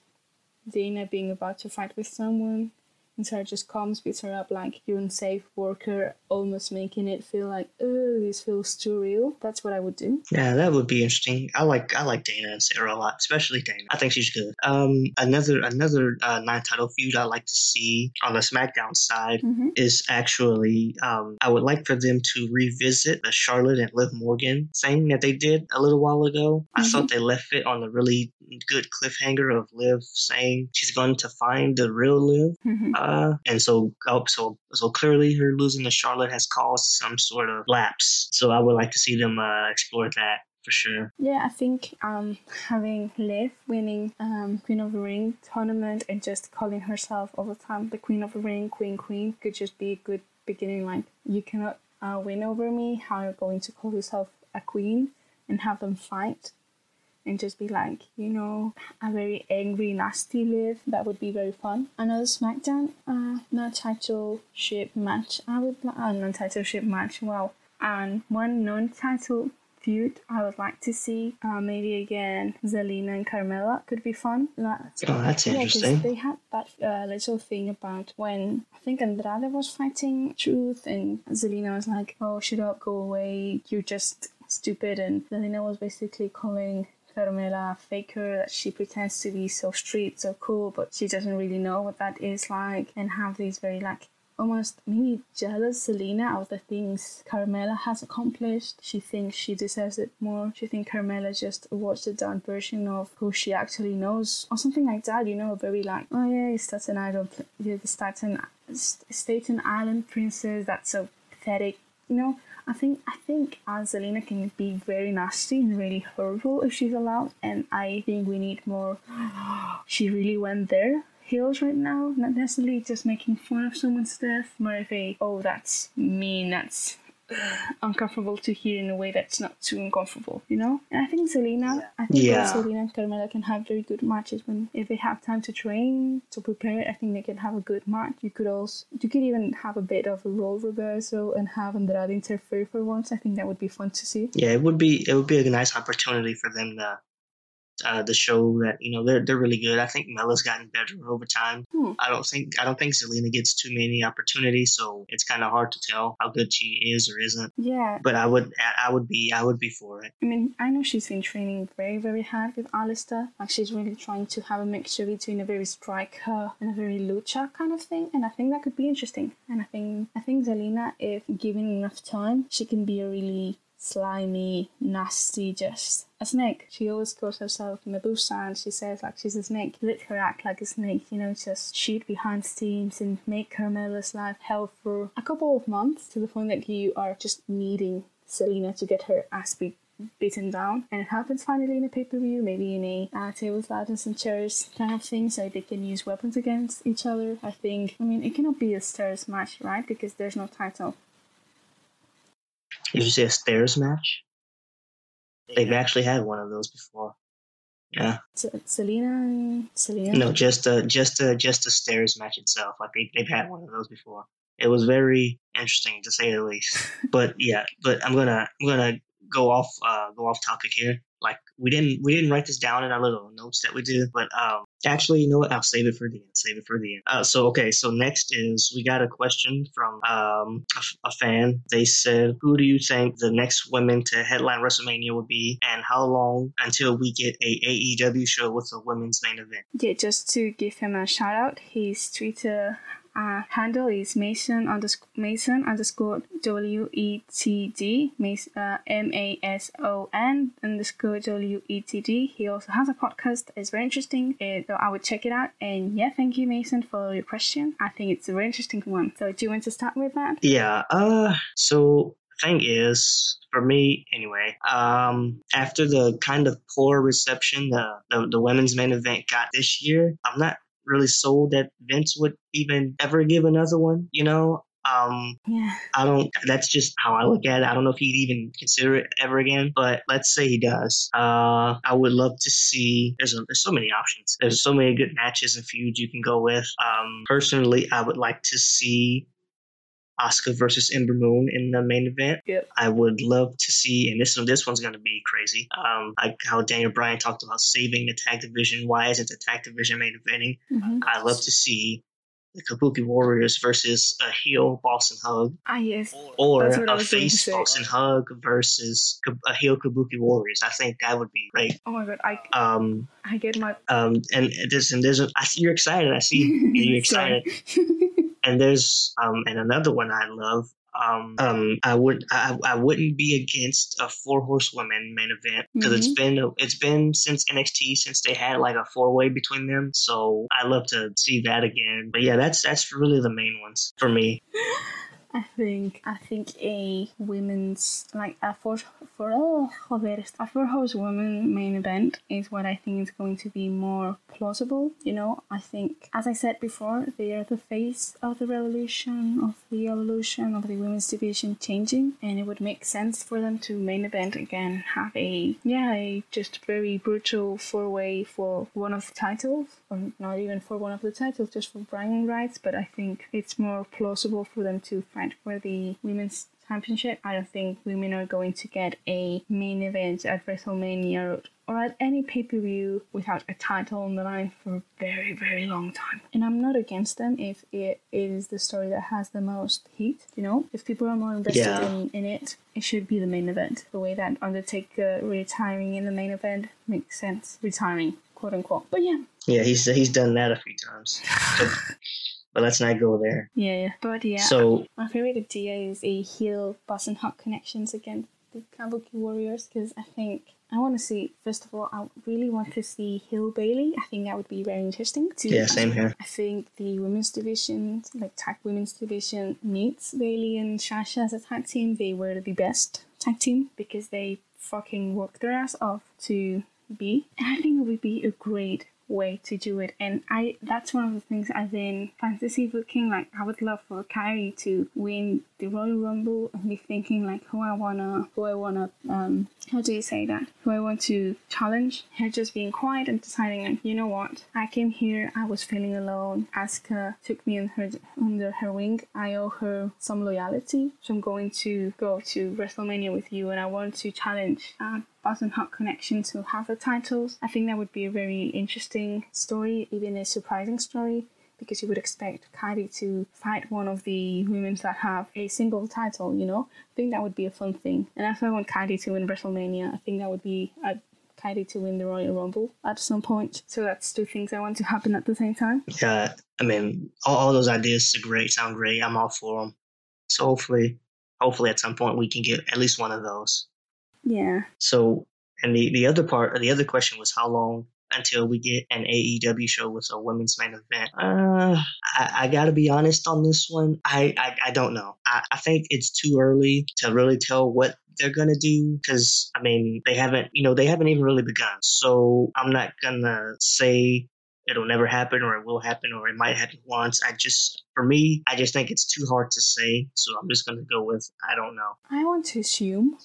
Dana being about to fight with someone and Sarah just comes, beats her up like you're unsafe worker, almost making it feel like, oh, this feels too real. That's what I would do. Yeah, that would be interesting. I like I like Dana and Sarah a lot, especially Dana. I think she's good. Um, another another uh, nine title feud I like to see on the SmackDown side mm-hmm. is actually um, I would like for them to revisit the Charlotte and Liv Morgan thing that they did a little while ago. Mm-hmm. I thought they left it on a really good cliffhanger of Liv saying she's going to find the real Liv. Mm-hmm. Uh, uh, and so, oh, so, so clearly, her losing to Charlotte has caused some sort of lapse. So I would like to see them uh, explore that for sure. Yeah, I think um, having Liv winning um, Queen of the Ring tournament and just calling herself all the time the Queen of the Ring, Queen, Queen, could just be a good beginning. Like, you cannot uh, win over me. How you're you going to call yourself a queen and have them fight? And just be like, you know, a very angry, nasty Liv. That would be very fun. Another SmackDown uh, non-title ship match. I would like uh, a non-title ship match. Wow. And one non-title feud I would like to see. Uh, maybe again, Zelina and Carmella could be fun. That's, oh, that's yeah, interesting. They had that uh, little thing about when I think Andrade was fighting Truth, and Zelina was like, "Oh, shut up, go away, you're just stupid," and Zelina was basically calling Carmella faker that she pretends to be so street, so cool, but she doesn't really know what that is like, and have these very like almost maybe jealous Zelina of the things Carmella has accomplished. She thinks she deserves it more. She thinks Carmella just watched a down version of who she actually knows, or something like that. You know, very like, oh yeah, it's Staten Island, you're the Staten Staten Island princess. That's so pathetic. You know, I think I think Zelina can be very nasty and really horrible if she's allowed, and I think we need more. she really went there heels right now, not necessarily just making fun of someone's death, more of a, oh, that's mean, that's uncomfortable to hear in a way that's not too uncomfortable, you know? And I think Zelina, yeah. I think yeah. Zelina and Carmella can have very good matches when if they have time to train, to prepare, I think they can have a good match. You could also you could even have a bit of a role reversal and have Andrade interfere for once. I think that would be fun to see. Yeah, it would be it would be a nice opportunity for them to uh, the show that you know they're they're really good. I think Mella's gotten better over time. Hmm. I don't think I don't think Zelina gets too many opportunities, so it's kind of hard to tell how good she is or isn't. Yeah. But I would I would be I would be for it. I mean, I know she's been training very very hard with Aleister. Like she's really trying to have a mixture between a very striker and a very lucha kind of thing, and I think that could be interesting. And I think I think Zelina, if given enough time, she can be a really slimy, nasty, just a snake. She always calls herself Medusa and she says like she's a snake. Let her act like a snake, you know, just shoot behind scenes and make Carmella's life hell for a couple of months to the point that you are just needing Zelina to get her ass beat beaten down. And it happens finally in a pay-per-view. Maybe in a uh, tables ladders and chairs kind of thing so they can use weapons against each other i think. I mean it cannot be a stairs match right? Because there's no title did you say a stairs match? They've actually had one of those before. Yeah. Zelina Zelina. No, just a just a just a stairs match itself. Like they they've had one of those before. It was very interesting to say the least. but yeah, but I'm gonna I'm gonna go off uh go off topic here like we didn't we didn't write this down in our little notes that we did, but um, actually, you know what? I'll save it for the end. Save it for the end. Uh, so okay, so next is we got a question from um, a, a, fan. They said, "Who do you think the next women to headline WrestleMania would be, and how long until we get a AEW show with a women's main event?" Yeah, just to give him a shout out, his Twitter uh, handle is Mason underscore Mason underscore W E T D uh, M A S O N underscore W E T D. He also has a podcast. It's very interesting. It, I would check it out. And yeah, thank you, Mason, for your question. I think it's a very interesting one. So do you want to start with that? Yeah. Uh. So thing is for me anyway um after the kind of poor reception the, the the women's main event got this year i'm not really sold that Vince would even ever give another one, you know? Um, yeah. I don't, that's just how I look at it. I don't know if he'd even consider it ever again, but let's say he does. Uh, I would love to see, there's, a, there's so many options. There's so many good matches and feuds you can go with. Um, personally, I would like to see Asuka versus Ember Moon in the main event. Yep. I would love to see, and this one, this one's going to be crazy. Um, like how Daniel Bryan talked about saving the tag division. Why isn't the tag division main eventing? Mm-hmm. I love to see the Kabuki Warriors versus a heel Boss 'n' Hug. Ah, yes. Or a face Boss 'n' Hug versus a heel Kabuki Warriors. I think that would be great. Oh my god, I um I get my um and this and there's a, I see you're excited. I see you're excited. and there's um and another one I love. Um, um, I would I, I wouldn't be against a four horsewoman main event because mm-hmm. it's been it's been since NXT since they had like a four way between them. So I love to see that again. But yeah, that's that's really the main ones for me. I think I think a women's like a four for oh joder, a four horsewoman main event is what I think is going to be more plausible. You know, I think as I said before, they are the face of the revolution of the evolution of the women's division changing, and it would make sense for them to main event again, have a yeah, a just very brutal four way for one of the titles, or not even for one of the titles, just for bragging rights. But I think it's more plausible for them to for the women's championship. I don't think women are going to get a main event at WrestleMania or at any pay per view without a title on the line for a very, very long time. And I'm not against them if it is the story that has the most heat. You know, if people are more invested Yeah. in, in it, it should be the main event. The way that Undertaker retiring in the main event makes sense. Retiring, quote unquote. But yeah, Yeah, he's he's done that a few times. But, but let's not go there. yeah, yeah. But yeah, So My favorite idea is a heel Boss 'n' Hug Connections against the Kabuki Warriors because I think I want to see. First of all, I really want to see Hill Bayley. I think that would be very interesting. To, yeah, same here. I think the women's division, like tag women's division, needs Bayley and Sasha as a tag team. They were the best tag team because they fucking worked their ass off to be. And I think it would be a great way to do it. And I that's one of the things as in fantasy booking, like I would love for Kairi to win the Royal Rumble and be thinking like who I wanna who I wanna um how do you say that? Who I want to challenge. Her just being quiet and deciding like, you know what? I came here, I was feeling alone. Asuka took me her under her wing. I owe her some loyalty. So I'm going to go to WrestleMania with you and I want to challenge um Boss 'n' Hug Connection to have the titles. I think that would be a very interesting story, even a surprising story, because you would expect Kairi to fight one of the women that have a single title, you know? I think that would be a fun thing. And if I want Kairi to win WrestleMania, I think that would be a Kairi to win the Royal Rumble at some point. So that's two things I want to happen at the same time. Yeah, I mean, all, all those ideas are great, sound great. I'm all for them. So hopefully, hopefully at some point we can get at least one of those. Yeah. So, and the, the other part, the other question was how long until we get an AEW show with a women's main event? Uh, I, I got to be honest on this one. I, I, I don't know. I, I think it's too early to really tell what they're gonna do because I mean they haven't, you know, they haven't even really begun. So I'm not gonna say it'll never happen or it will happen or it might happen once. I just, for me, I just think it's too hard to say. So I'm just gonna go with I don't know. I want to assume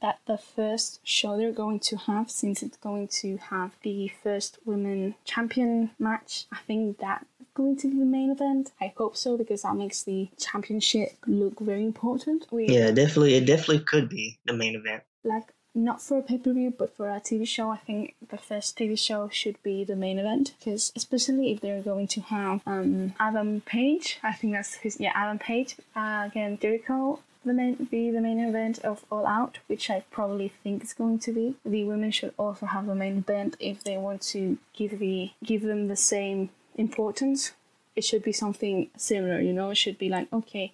that the first show they're going to have, since it's going to have the first women champion match, I think that's going to be the main event. I hope so because that makes the championship look very important. We Yeah, definitely, it definitely could be the main event. like not for a pay per view, but for a TV show, I think the first TV show should be the main event because especially if they're going to have um Adam Page, I think that's his yeah Adam Page uh, again Jericho. The main, be the main event of All Out, which I probably think it's going to be. The women should also have the main event if they want to give the give them the same importance. It should be something similar, you know. It should be like okay,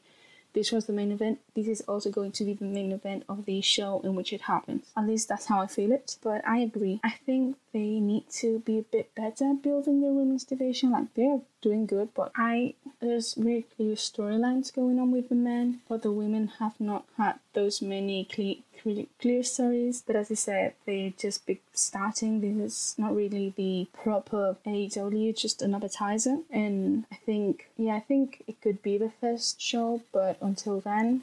this was the main event. This is also going to be the main event of the show in which it happens. At least that's how I feel it. But I agree. I think they need to be a bit better building their women's division. Like they're doing good, but I there's very clear storylines going on with the men, but the women have not had those many clear clear, clear stories. But as I said, they just be starting. This is not really the proper AEW, just an appetizer. And I think, yeah, I think it could be the first show, but until then,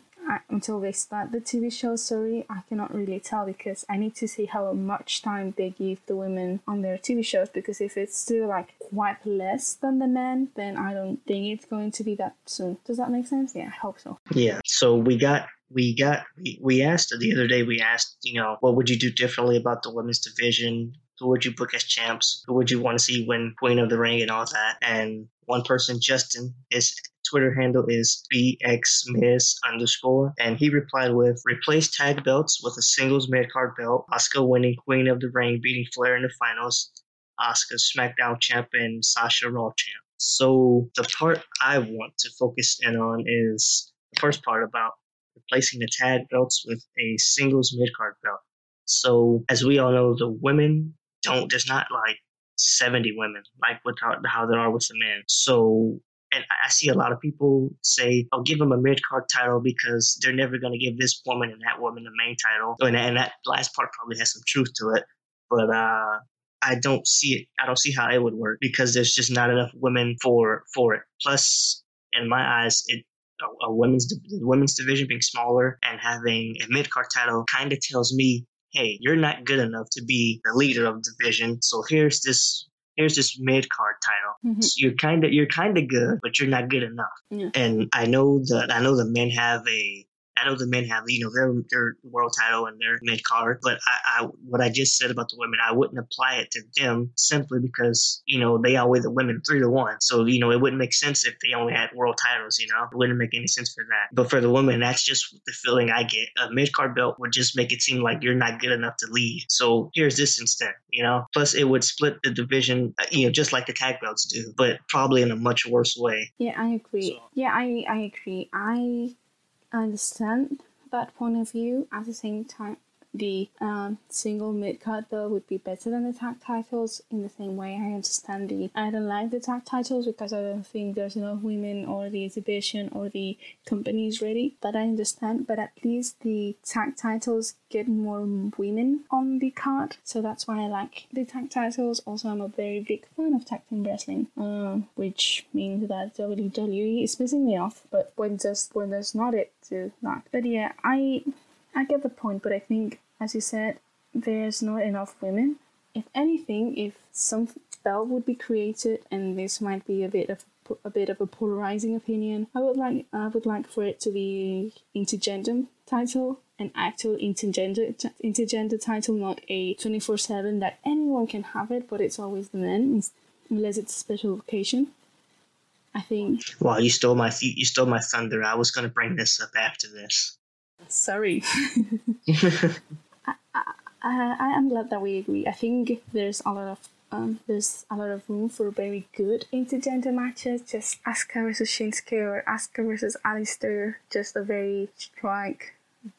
Until they start the TV show, sorry, I cannot really tell because I need to see how much time they give the women on their TV shows. Because if it's still like quite less than the men, then I don't think it's going to be that soon. Does that make sense? Yeah, I hope so. Yeah. So we got we got we, we asked the other day. We asked, you know, what would you do differently about the women's division? Who would you book as champs? Who would you want to see win Queen of the Ring and all that? And one person, Justin, his Twitter handle is bxmiss underscore, and he replied with replace tag belts with a singles mid card belt. Asuka winning Queen of the Ring, beating Flair in the finals. Asuka SmackDown champ and Sasha Raw champ. So the part I want to focus in on is the first part about replacing the tag belts with a singles mid card belt. So as we all know, the women don't there's not like 70 women like with how, how there are with the men. So and I see a lot of people say, "I'll give them a mid card title because they're never going to give this woman and that woman the main title." And, and that last part probably has some truth to it, but uh, I don't see it. I don't see how it would work because there's just not enough women for for it. Plus, in my eyes, it a, a women's the women's division being smaller and having a mid card title kind of tells me, hey, you're not good enough to be the leader of the division. So here's this here's this mid card title. Mm-hmm. So you're kind of you're kind of good, but you're not good enough. Yeah. And I know that I know the men have a I know the men have, you know, their their world title and their mid card, but I, I, what I just said about the women, I wouldn't apply it to them simply because, you know, they outweigh the women three to one. So, you know, it wouldn't make sense if they only had world titles, you know, it wouldn't make any sense for that. But for the women, that's just the feeling I get. A mid card belt would just make it seem like you're not good enough to lead. So here's this instead, you know. Plus, it would split the division, you know, just like the tag belts do, but probably in a much worse way. Yeah, I agree. So. Yeah, I I agree. I understand that point of view. At the same time, the um, single mid card though would be better than the tag titles in the same way. I understand the I don't like the tag titles because I don't think there's enough women or the exhibition or the company is ready but I understand. But at least the tag titles get more women on the card so that's why I like the tag titles. Also I'm a very big fan of tag team wrestling um, which means that WWE is pissing me off but when just when there's not it to not but yeah I I get the point, but I think, as you said, there's not enough women. If anything, if some belt would be created, and this might be a bit of a bit of a polarizing opinion, I would like I would like for it to be intergender title, an actual intergender intergender title, not a twenty four seven that anyone can have it, but it's always the men unless it's a special occasion. I think. Wow, you stole my you stole my thunder. I was going to bring this up after this. Sorry. I, I, I am glad that we agree. I think there's a lot of um, there's a lot of room for very good intergender matches. Just Asuka versus Shinsuke or Asuka versus Aleister. Just a very strike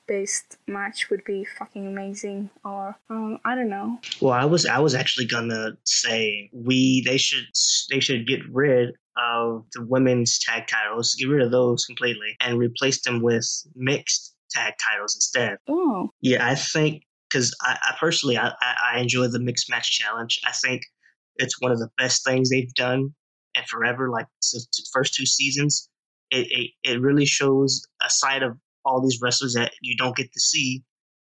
based match would be fucking amazing. Or um, I don't know. Well, I was I was actually gonna say we they should they should get rid of the women's tag titles, get rid of those completely, and replace them with mixed tag titles instead. Oh. Yeah, I think because I, I, personally I, I enjoy the mixed match challenge. I think it's one of the best things they've done and forever. Like the first two seasons, it, it it really shows a side of all these wrestlers that you don't get to see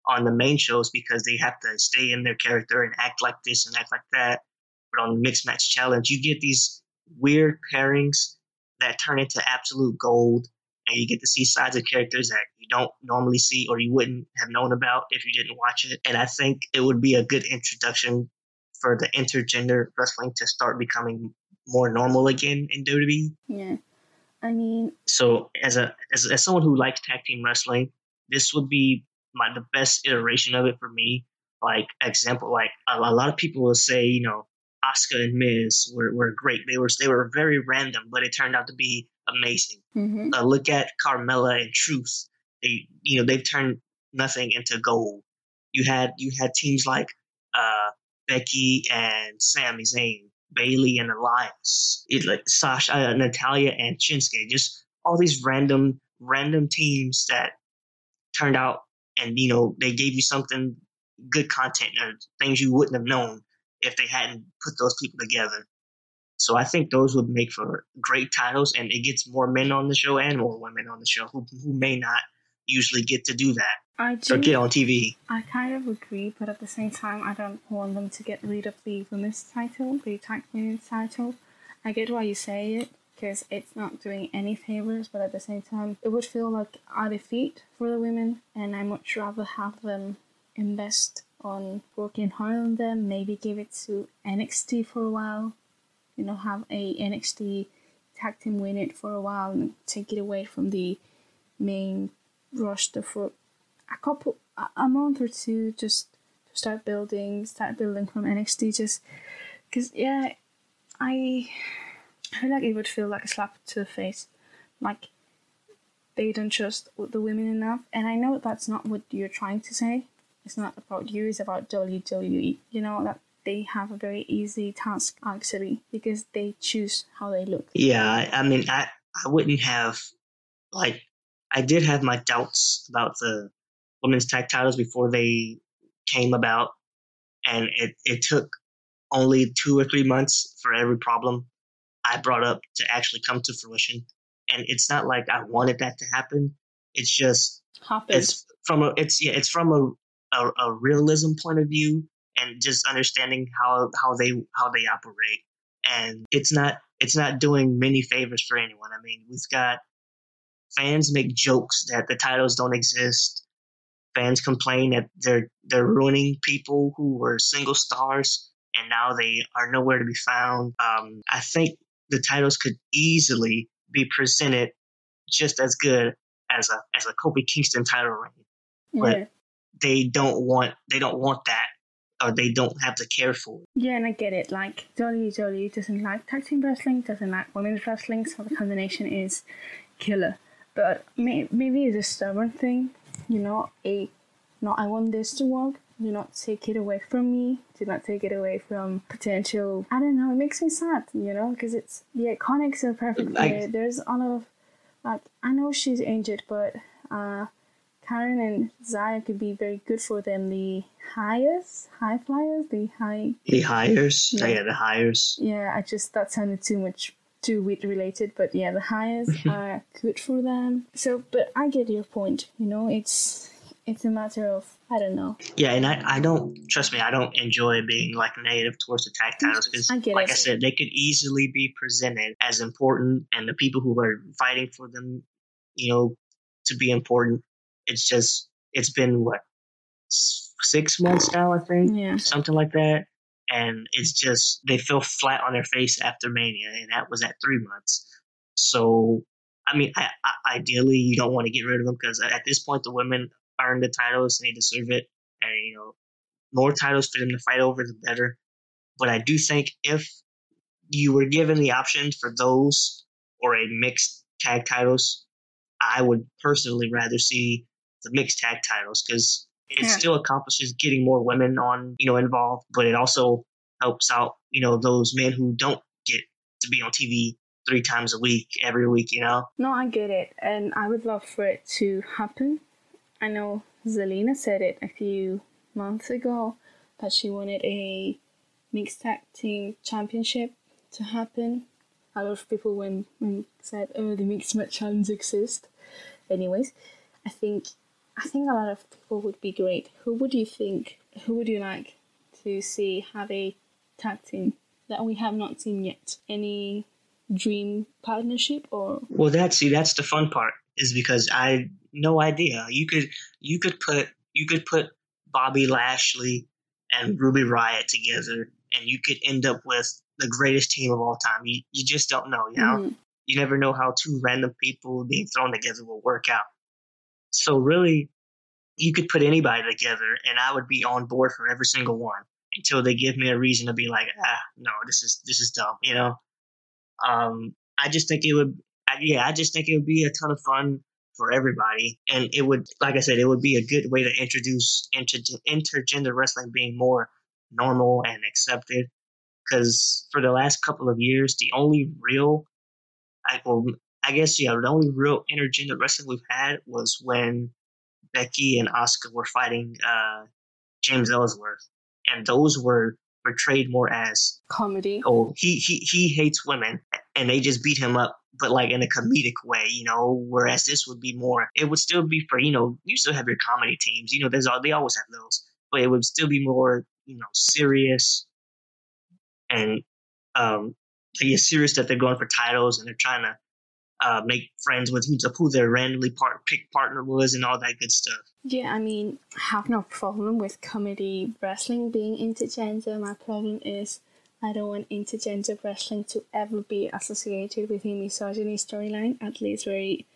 on the main shows because they have to stay in their character and act like this and act like that. But on the mixed match challenge, you get these weird pairings that turn into absolute gold and you get to see sides of characters that you don't normally see or you wouldn't have known about if you didn't watch it. And I think it would be a good introduction for the intergender wrestling to start becoming more normal again in WWE. Yeah. I mean So as a as, as someone who likes tag team wrestling, this would be my the best iteration of it for me. Like example, like a, a lot of people will say, you know, Asuka and Miz were, were great. They were they were very random, but it turned out to be amazing. Mm-hmm. Uh, look at Carmella and Truth. They you know they've turned nothing into gold. You had you had teams like uh, Becky and Sami Zayn, Bayley and Elias, it, like Sasha, uh, Natalya and Shinsuke. Just all these random random teams that turned out and you know they gave you something good content or things you wouldn't have known if they hadn't put those people together. So I think those would make for great titles, and it gets more men on the show and more women on the show who, who may not usually get to do that I do, or get on TV. I kind of agree, but at the same time, I don't want them to get rid of the women's title, the tag women's title. I get why you say it because it's not doing any favors, but at the same time, it would feel like a defeat for the women, and I much rather have them invest on working hard on them, maybe give it to NXT for a while, you know, have a NXT tag team win it for a while and take it away from the main roster for a couple, a month or two, just to start building, start building from NXT, just because, yeah, I, I feel like it would feel like a slap to the face. Like, they don't trust the women enough, and I know that's not what you're trying to say, it's not about you, it's about WWE. You know, that they have a very easy task actually because they choose how they look. Yeah, I, mean, I I wouldn't have like I did have my doubts about the women's tag titles before they came about, and it it took only two or three months for every problem I brought up to actually come to fruition. And it's not like I wanted that to happen. It's just Happens. it's from a it's yeah it's from a, a a realism point of view and just understanding how how they how they operate. And it's not it's not doing many favors for anyone. I mean, we've got fans make jokes that the titles don't exist. Fans complain that they're they're ruining people who were single stars and now they are nowhere to be found. Um, I think the titles could easily be presented just as good as a as a Kofi Kingston title reign, but yeah. they don't want they don't want that or they don't have the care for it. Yeah, and I get it. Like Jolie Jolie doesn't like tag team wrestling, doesn't like women's wrestling, so the combination is killer. But may- maybe it's a stubborn thing, you know. A no, I want this to work. Do not take it away from me. Do not take it away from potential. I don't know. It makes me sad, you know, because it's the IIconics are perfect. Like- There's a lot of like I know she's injured, but uh, Karen and Zaya could be very good for them. The highest, high flyers, the high He hires, Yeah. Oh, yeah, the hires. yeah, I just that sounded too much too wheat related, but yeah, the highs are good for them. So, but I get your point. You know, it's it's a matter of I don't know. Yeah, and I, I don't trust me. I don't enjoy being like negative towards the tag titles because, I get like it. I said, they could easily be presented as important, and the people who are fighting for them, you know, to be important. It's just it's been what six months now, I think, Yeah, something like that, and it's just they feel flat on their face after Mania, and that was at three months. So, I mean, I, I, ideally, you don't want to get rid of them because at this point, the women earn the titles and they deserve it, and you know, more titles for them to fight over, the better. But I do think if you were given the option for those or a mixed tag titles, I would personally rather see the mixed tag titles because it Yeah. still accomplishes getting more women on, you know, involved, but it also helps out, you know, those men who don't get to be on TV three times a week, every week, you know? no, I get it, and I would love for it to happen. I know Zelina said it a few months ago that she wanted a mixed tag team championship to happen. A lot of people when, when said, "Oh, the mixed match challenge exists." Anyways, I think I think a lot of people would be great. Who would you think? Who would you like to see have a tag team that we have not seen yet? Any dream partnership or Well, that's see, that's the fun part is because I no idea. You could you could put you could put Bobby Lashley and Ruby Riott together, and you could end up with the greatest team of all time. You you just don't know, you know. Mhm. You never know how two random people being thrown together will work out. So really, you could put anybody together, and I would be on board for every single one until they give me a reason to be like, ah, no, this is this is dumb, you know. Um, I just think it would, yeah, I just think it would be a ton of fun for everybody, and it would, like I said, it would be a good way to introduce inter- intergender wrestling being more normal and accepted. Because for the last couple of years, the only real, I well, I guess yeah, the only real intergender wrestling we've had was when Becky and Oscar were fighting uh, James Ellsworth, and those were portrayed more as comedy? oh he he he hates women and they just beat him up but like in a comedic way you know whereas this would be more it would still be for you know you still have your comedy teams you know there's all they always have those but it would still be more you know serious and um yeah, serious that they're going for titles and they're trying to uh, make friends with who, who their randomly part pick partner was and all that good stuff. Yeah, I mean, I have no problem with comedy wrestling being intergender. My problem is I don't want intergender wrestling to ever be associated with a misogyny storyline, at least very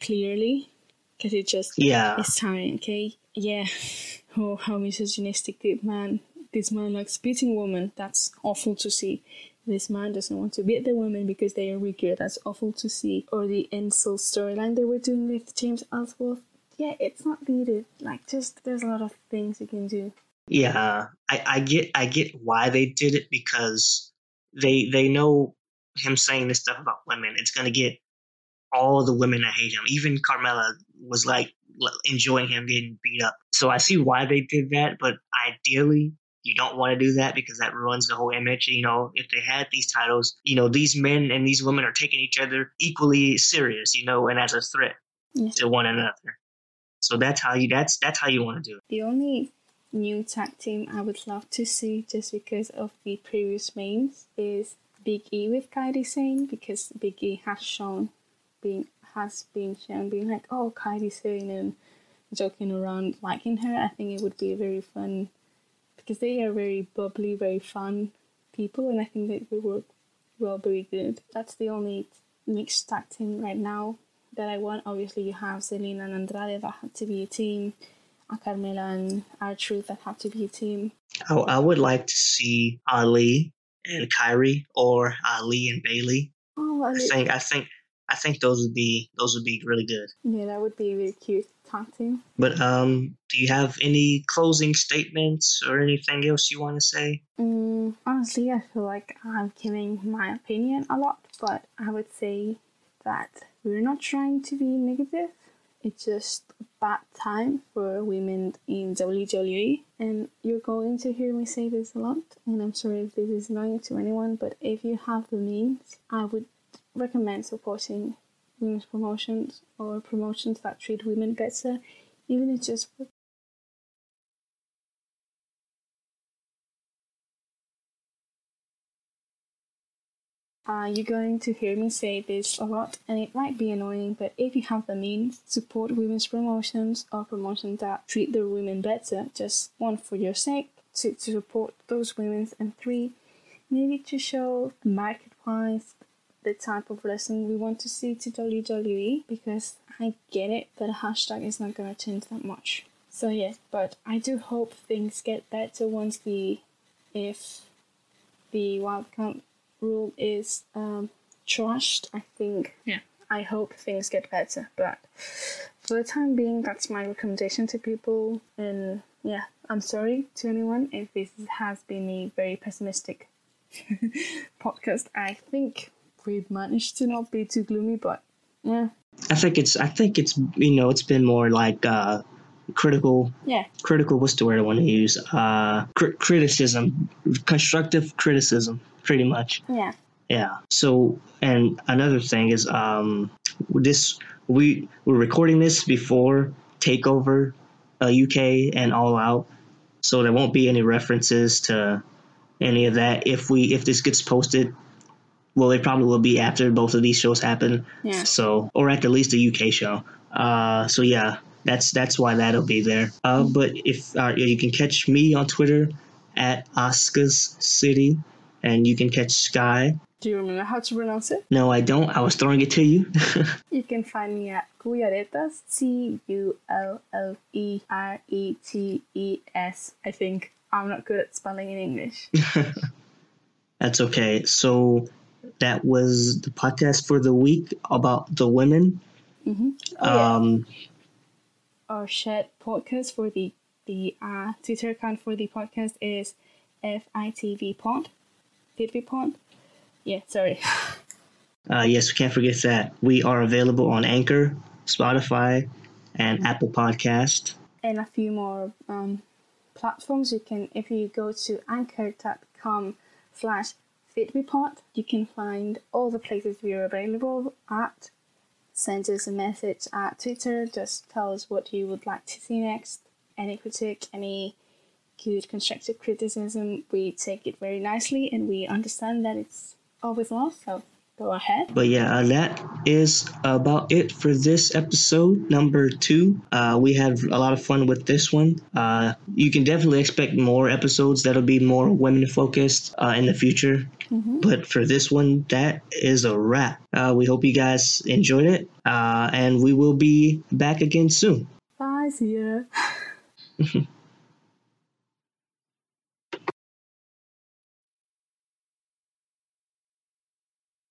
clearly, because it just Yeah, it's tiring. Okay, yeah. Oh, how misogynistic this man! This man likes beating women. That's awful to see. This man doesn't want to beat the women because they are weaker. That's awful to see. Or the insult storyline they were doing with James Ellsworth. Yeah, it's not needed. Like, just there's a lot of things you can do. Yeah, I, I get I get why they did it because they they know him saying this stuff about women. It's gonna get all the women that hate him. Even Carmella was like enjoying him getting beat up. So I see why they did that, but ideally you don't want to do that because that ruins the whole image. You know, if they had these titles, you know, these men and these women are taking each other equally serious, you know, and as a threat yeah. to one another. So that's how you that's that's how you want to do it. The only new tag team I would love to see just because of the previous names is Big E with Kairi Sane because Big E has shown being has been shown being like, oh Kairi Sane and joking around liking her. I think it would be a very fun because they are very bubbly, very fun people, and I think that they work well, very good. That's the only mixed tag team right now that I want. Obviously, you have Zelina and Andrade that have to be a team, uh, and Carmella and R-Truth that have to be a team. I, I would like to see Ali and Kairi or Ali and Bayley. Oh, Ali. I think I think I think those would be those would be really good. Yeah, that would be really cute talking. But um, do you have any closing statements or anything else you want to say? Mm, honestly, I feel like I'm giving my opinion a lot, but I would say that we're not trying to be negative. It's just a bad time for women in WWE, and you're going to hear me say this a lot. And I'm sorry if this is annoying to anyone, but if you have the means, I would recommend supporting women's promotions or promotions that treat women better, even if just Uh, you're going to hear me say this a lot, and it might be annoying, but if you have the means, support women's promotions or promotions that treat the women better. Just one for your sake, to, to support those women, and three, maybe to show market wise the type of wrestling we want to see to WWE because I get it that a hashtag is not going to change that much. So yeah, but I do hope things get better once the if the wildcard rule is um, trashed. I think yeah. I hope things get better, but for the time being, that's my recommendation to people. And yeah, I'm sorry to anyone if this has been a very pessimistic podcast. I think we've managed to not be too gloomy, but yeah. I think it's I think it's you know it's been more like uh, critical. Yeah. Critical. What's the word I want to use? Uh, cr- criticism, constructive criticism, pretty much. Yeah. Yeah. So and another thing is um this we we're recording this before Takeover, uh, UK and All Out, so there won't be any references to any of that if we if this gets posted well, they probably will be after both of these shows happen. Yeah. So, or at the least the UK show. Uh, so yeah, that's that's why that'll be there. Uh, but if uh, you can catch me on Twitter at Oscars City, and you can catch Sky. Do you remember how to pronounce it? No, I don't. I was throwing it to you. you can find me at Cullaretas, C U L L E R E T E S. I think I'm not good at spelling in English. That's okay. So that was the podcast for the week about the women. Mm-hmm. Oh, um, yeah. Our shared podcast for the the uh, Twitter account for the podcast is FITV Pod. FITV Pod. Yeah, sorry. uh, yes, we can't forget that we are available on Anchor, Spotify, and mm-hmm. Apple Podcast, and a few more um, platforms. You can if you go to anchor.com slash Fit Report. You can find all the places we are available at. Send us a message at Twitter. Just tell us what you would like to see next. Any critique, any good constructive criticism, we take it very nicely and we understand that it's always lost. So go ahead. But yeah, uh, that is about it for this episode number two. Uh, we had a lot of fun with this one. Uh, you can definitely expect more episodes that'll be more women focused uh, in the future. Mm-hmm. But for this one, that is a wrap. Uh, we hope you guys enjoyed it, uh, and we will be back again soon. Bye, see ya.